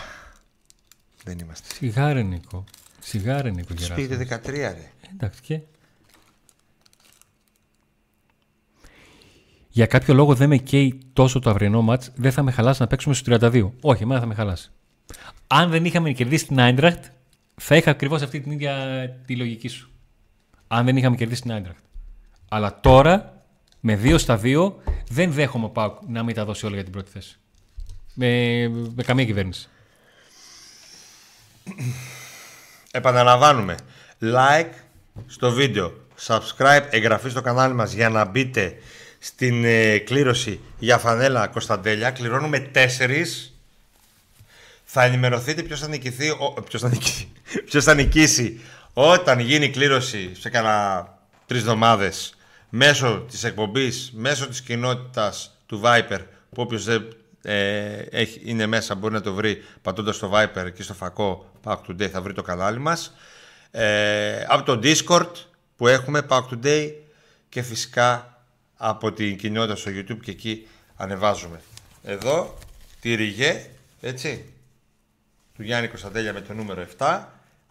Δεν είμαστε. Σιγάρε Νίκο. Σιγάρε Νίκο Τους Γεράσιμο. πήγε το 13, ρε. Εντάξει και. Για κάποιο λόγο δεν με καίει τόσο το αυριανό μάτς, δεν θα με χαλάσει να παίξουμε στους 32. Όχι, εμένα θα με χαλάσει. Αν δεν είχαμε κερδίσει την Άιντραχτ, θα είχα ακριβώς αυτή την ίδια τη λογική σου. Αν δεν είχαμε κερδίσει την Άιντραχτ. Αλλά τώρα, με 2 στα 2, δεν δέχομαι ο Πάουκ να μην τα δώσει όλα για την πρώτη θέση. Με, με καμία κυβέρνηση. Επαναλαμβάνουμε. Like στο βίντεο. Subscribe, εγγραφή στο κανάλι μας για να μπείτε στην ε, κλήρωση για φανέλα Κωνσταντέλια. Κληρώνουμε τέσσερις. Θα ενημερωθείτε ποιος θα νικηθεί, ο, ποιος θα νικηθεί, ποιος θα νικήσει όταν γίνει η κλήρωση σε κανένα τρεις εβδομάδες μέσω της εκπομπής, μέσω της κοινότητας του Viper που όποιος δεν ε, έχει, είναι μέσα μπορεί να το βρει πατώντας στο Viper και στο φακό Pack Today θα βρει το κανάλι μας. Ε, από το Discord που έχουμε Pack Today και φυσικά από την κοινότητα στο YouTube και εκεί ανεβάζουμε. Εδώ τη ριγέ έτσι. Του Γιάννη Κωνσταντέλια με το νούμερο 7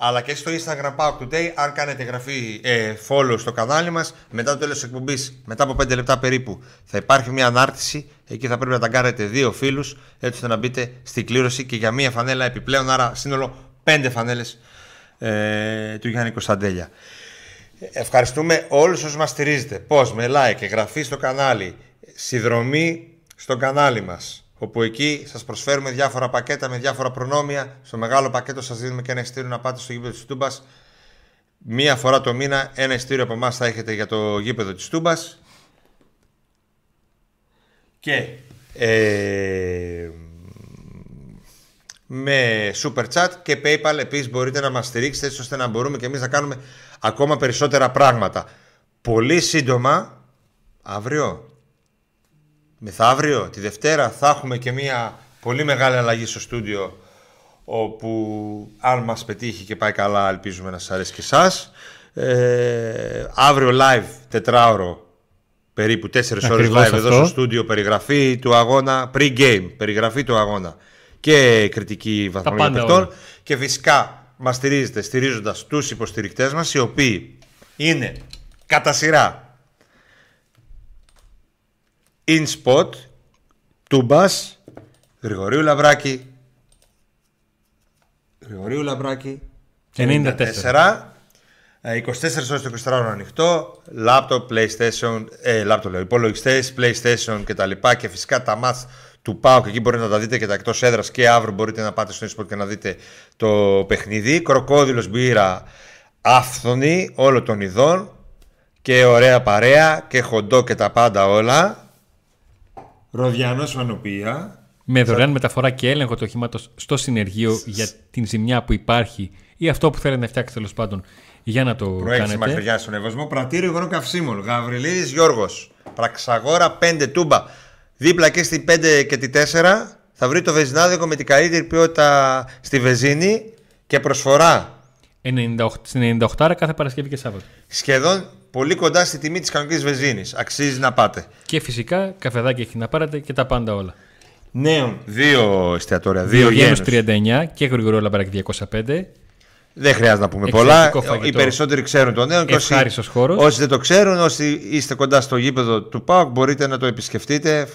αλλά και στο Instagram Power Today αν κάνετε εγγραφή ε, follow στο κανάλι μας μετά το τέλος της εκπομπής μετά από 5 λεπτά περίπου θα υπάρχει μια ανάρτηση εκεί θα πρέπει να ταγκάρετε δύο φίλους έτσι ώστε να μπείτε στην κλήρωση και για μια φανέλα επιπλέον άρα σύνολο 5 φανέλες ε, του Γιάννη Κωνσταντέλια Ευχαριστούμε όλους όσους μας στηρίζετε. Πώς, με like, εγγραφή στο κανάλι, συνδρομή στο κανάλι μας. Όπου εκεί σας προσφέρουμε διάφορα πακέτα με διάφορα προνόμια. Στο μεγάλο πακέτο σας δίνουμε και ένα ειστήριο να πάτε στο γήπεδο της Τούμπας. Μία φορά το μήνα ένα ειστήριο από εμάς θα έχετε για το γήπεδο της Τούμπας. Και ε, με super chat και paypal επίσης μπορείτε να μας στηρίξετε έτσι ώστε να μπορούμε και εμείς να κάνουμε ακόμα περισσότερα πράγματα. Πολύ σύντομα, αύριο, μεθαύριο, τη Δευτέρα θα έχουμε και μια πολύ μεγάλη αλλαγή στο στούντιο όπου αν μας πετύχει και πάει καλά ελπίζουμε να σας αρέσει και εσάς. Ε, αύριο live τετράωρο περίπου 4 ώρες Ακριβώς live εδώ αυτό. στο στούντιο περιγραφή του αγώνα pre-game, περιγραφή του αγώνα και κριτική βαθμολογία πάντα παιχτών όλα. και φυσικά μας στηρίζετε στηρίζοντας τους υποστηρικτές μας οι οποίοι είναι κατά σειρά In Spot Τούμπας Γρηγορίου Λαμπράκη Γρηγορίου Λαμπράκη 94. 94 Ε, 24 ώρες το 24 ώρο ανοιχτό, laptop, PlayStation, ε, laptop λέω, υπολογιστές, PlayStation και τα λοιπά και φυσικά τα μάτς του ΠΑΟΚ εκεί μπορείτε να τα δείτε και τα εκτός έδρας και αύριο μπορείτε να πάτε στο eSport και να δείτε το παιχνίδι. Κροκόδιλος μπύρα άφθονη όλων των ειδών και ωραία παρέα και χοντό και τα πάντα όλα. Ροδιανός Φανοπία. Με δωρεάν μεταφορά και έλεγχο του οχήματος στο συνεργείο για την ζημιά που υπάρχει ή αυτό που θέλετε να φτιάξετε τέλος πάντων για να το Προέξι κάνετε. μακριά στον Ευασμό. Πρατήριο υγρών καυσίμων. Γαβριλίδης Γιώργος. Πραξαγόρα 5 τούμπα. Δίπλα και στη 5 και τη 4 θα βρει το βεζινάδικο με την καλύτερη ποιότητα στη βεζίνη και προσφορά 98, στην 98 κάθε Παρασκευή και Σάββατο. σχεδόν πολύ κοντά στη τιμή της κανονικής βεζίνη. Αξίζει να πάτε. Και φυσικά καφεδάκι έχει να πάρετε και τα πάντα όλα. Νέων. Δύο εστιατόρια. Δύο Διογένους γένους. 39 και Γρηγορό Λαμπράκη 205. Δεν χρειάζεται να πούμε Εξαιρετικό πολλά. φαγητό. Οι περισσότεροι ξέρουν το νέο. και όσοι- Ευχάριστος χώρος. Όσοι δεν το ξέρουν, όσοι είστε κοντά στο γήπεδο του ΠΑΟΚ, μπορείτε να το επισκεφτείτε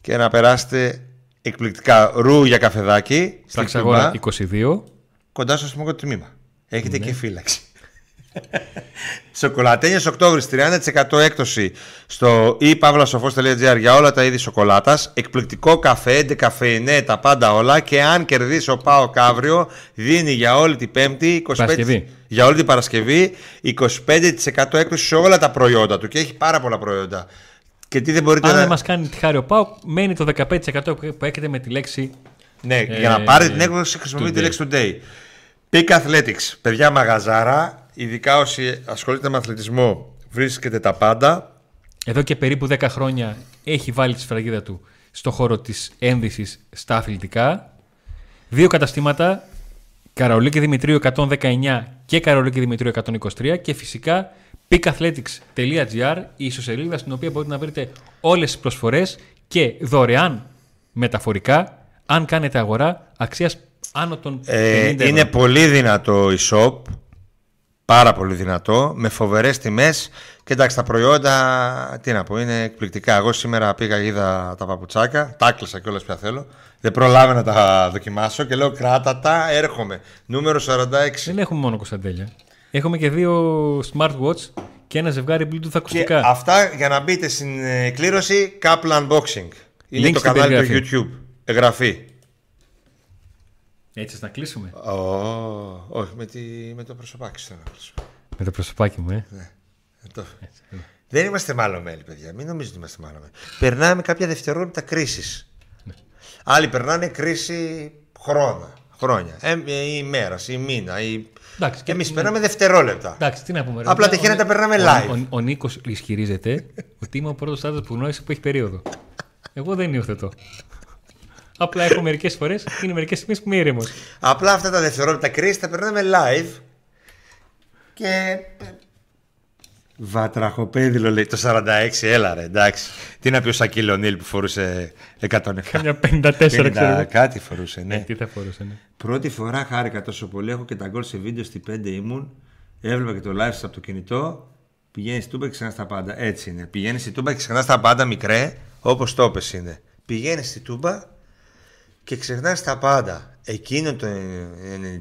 και να περάσετε εκπληκτικά ρου για καφεδάκι. στην Πραξαγόρα Τούμπα, 22. κοντά στο αστυνομικό τμήμα. Έχετε Ναι. και φύλαξη. Σοκολατένια Οκτώβρης 30% έκπτωση στο ePavlasofos.gr για όλα τα είδη σοκολάτας. Εκπληκτικό καφέ, ντεκαφεϊνέ, τα πάντα όλα. Και αν κερδίσει ο ΠΑΟΚ αύριο, δίνει για όλη την Πέμπτη 25%, Παρασκευή. για όλη την Παρασκευή 25% έκπτωση σε όλα τα προϊόντα του. Και έχει πάρα πολλά προϊόντα. Και τι δεν μπορείτε Αν να. δεν μας κάνει τη χάρη ο Πάουκ, μένει το 15% που έχετε με τη λέξη Ναι, Ε, για να πάρετε την έκδοση χρησιμοποιείτε τη today. λέξη today. Peak Athletics, παιδιά μαγαζάρα, ειδικά όσοι ασχολείται με αθλητισμό, βρίσκεται τα πάντα. Εδώ και περίπου 10 χρόνια έχει βάλει τη σφραγίδα του στο χώρο της ένδυσης στα αθλητικά. Δύο καταστήματα, Καραολίκη Δημητρίου 119 και Καραολίκη Δημητρίου 123 και φυσικά peakathletics.gr η ισοσελίδα στην οποία μπορείτε να βρείτε όλες τις προσφορές και δωρεάν μεταφορικά αν κάνετε αγορά αξίας άνω των 50 Ε, ευρώ. είναι πολύ δυνατό η shop, πάρα πολύ δυνατό, με φοβερές τιμές. Και εντάξει, τα προϊόντα, τι να πω, είναι εκπληκτικά. Εγώ σήμερα πήγα, είδα τα παπουτσάκια, τα έκλεισα κιόλας πια θέλω. Δεν προλάβαινα να τα δοκιμάσω και λέω κράτα τα, έρχομαι. Νούμερο 46. Δεν έχουμε μόνο Κωνσταντέλια. Έχουμε και δύο smartwatch και ένα ζευγάρι Bluetooth Και ακουστικά. αυτά για να μπείτε στην ε, κλήρωση Kaplan Unboxing. Είναι Link το στην κανάλι του περιγραφή. YouTube. Εγγραφή. Έτσι να κλείσουμε. Ω, όχι, με, τη, με το προσωπάκι σου θέλω να κλείσω. Με το προσωπάκι μου, ε. Ε, το- Δεν είμαστε μάλλον μέλη, παιδιά. Μην νομίζετε ότι είμαστε μάλλον μέλη. Περνάμε κάποια δευτερόλεπτα κρίσης. Άλλοι περνάνε κρίση χρόνια. Χρόνια. Ε, ε, ή ημέρα, ή μήνα. Ή... Εντάξει, και- Εμείς περνάμε δευτερόλεπτα. Εντάξει, τι να πούμε. ρε. Απλά Ο- τυχαίνει να τα περνάμε ο- live. Ο, ο, Νίκος ισχυρίζεται ότι είμαι ο πρώτος άντρα που γνώρισε που έχει περίοδο. Εγώ δεν υιοθετώ. Απλά έχω μερικές φορές, είναι μερικές στιγμές που είμαι ήρεμος. Απλά αυτά τα δευτερόλεπτα κρίση τα περνάμε live. Και. Βατραχοπέδιλο λέει το 46, έλα ρε, εντάξει. Τι να πει ο Σακίλ Ονίλ που φορούσε 107. Καμιά 54 ξέρω. 50 εγώ. κάτι φορούσε, ναι. Ε, Τι θα φορούσε, ναι. Πρώτη φορά χάρηκα τόσο πολύ. Έχω και τα γκολ σε βίντεο στη 5 ήμουν. Έβλεπα και το live σας από το κινητό. Πηγαίνει στη τούμπα και ξεχνάς τα πάντα. Έτσι είναι. Πηγαίνεις στη τούμπα και ξεχνάς τα πάντα μικρέ, όπως το πες είναι. Πηγαίνεις στη τούμπα και ξεχνάς τα πάντα. Εκείνο το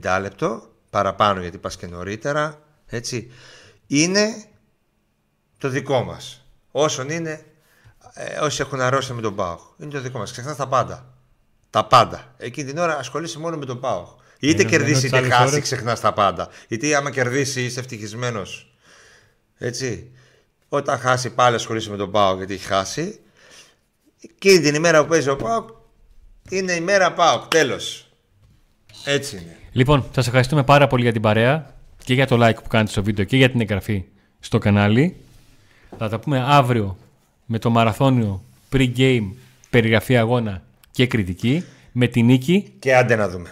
90 λεπτό, παραπάνω γιατί πας και νωρίτερα, έτσι, είναι το δικό μας. Όσον είναι, ε, όσοι έχουν αρρώσει με τον Πάοχ. Είναι το δικό μας. Ξεχνάς τα πάντα. Τα πάντα. Εκείνη την ώρα ασχολείσαι μόνο με τον Πάοχ. Είτε Ενώ- ενώ κερδίσει τις είτε άλλες χάσει, ώρες- ξεχνάς τα πάντα. Γιατί άμα κερδίσει είσαι ευτυχισμένος. Έτσι. Όταν χάσει πάλι ασχολείσαι με τον Πάοκ γιατί έχει χάσει. Εκείνη την ημέρα που παίζει ο Πάοκ είναι η μέρα Πάοκ. Τέλος. Έτσι είναι. Λοιπόν, σας ευχαριστούμε πάρα πολύ για την παρέα και για το like που κάνετε στο βίντεο και για την εγγραφή στο κανάλι. Θα τα πούμε αύριο με το μαραθώνιο pre-game περιγραφή αγώνα και κριτική με τη νίκη Και άντε να δούμε.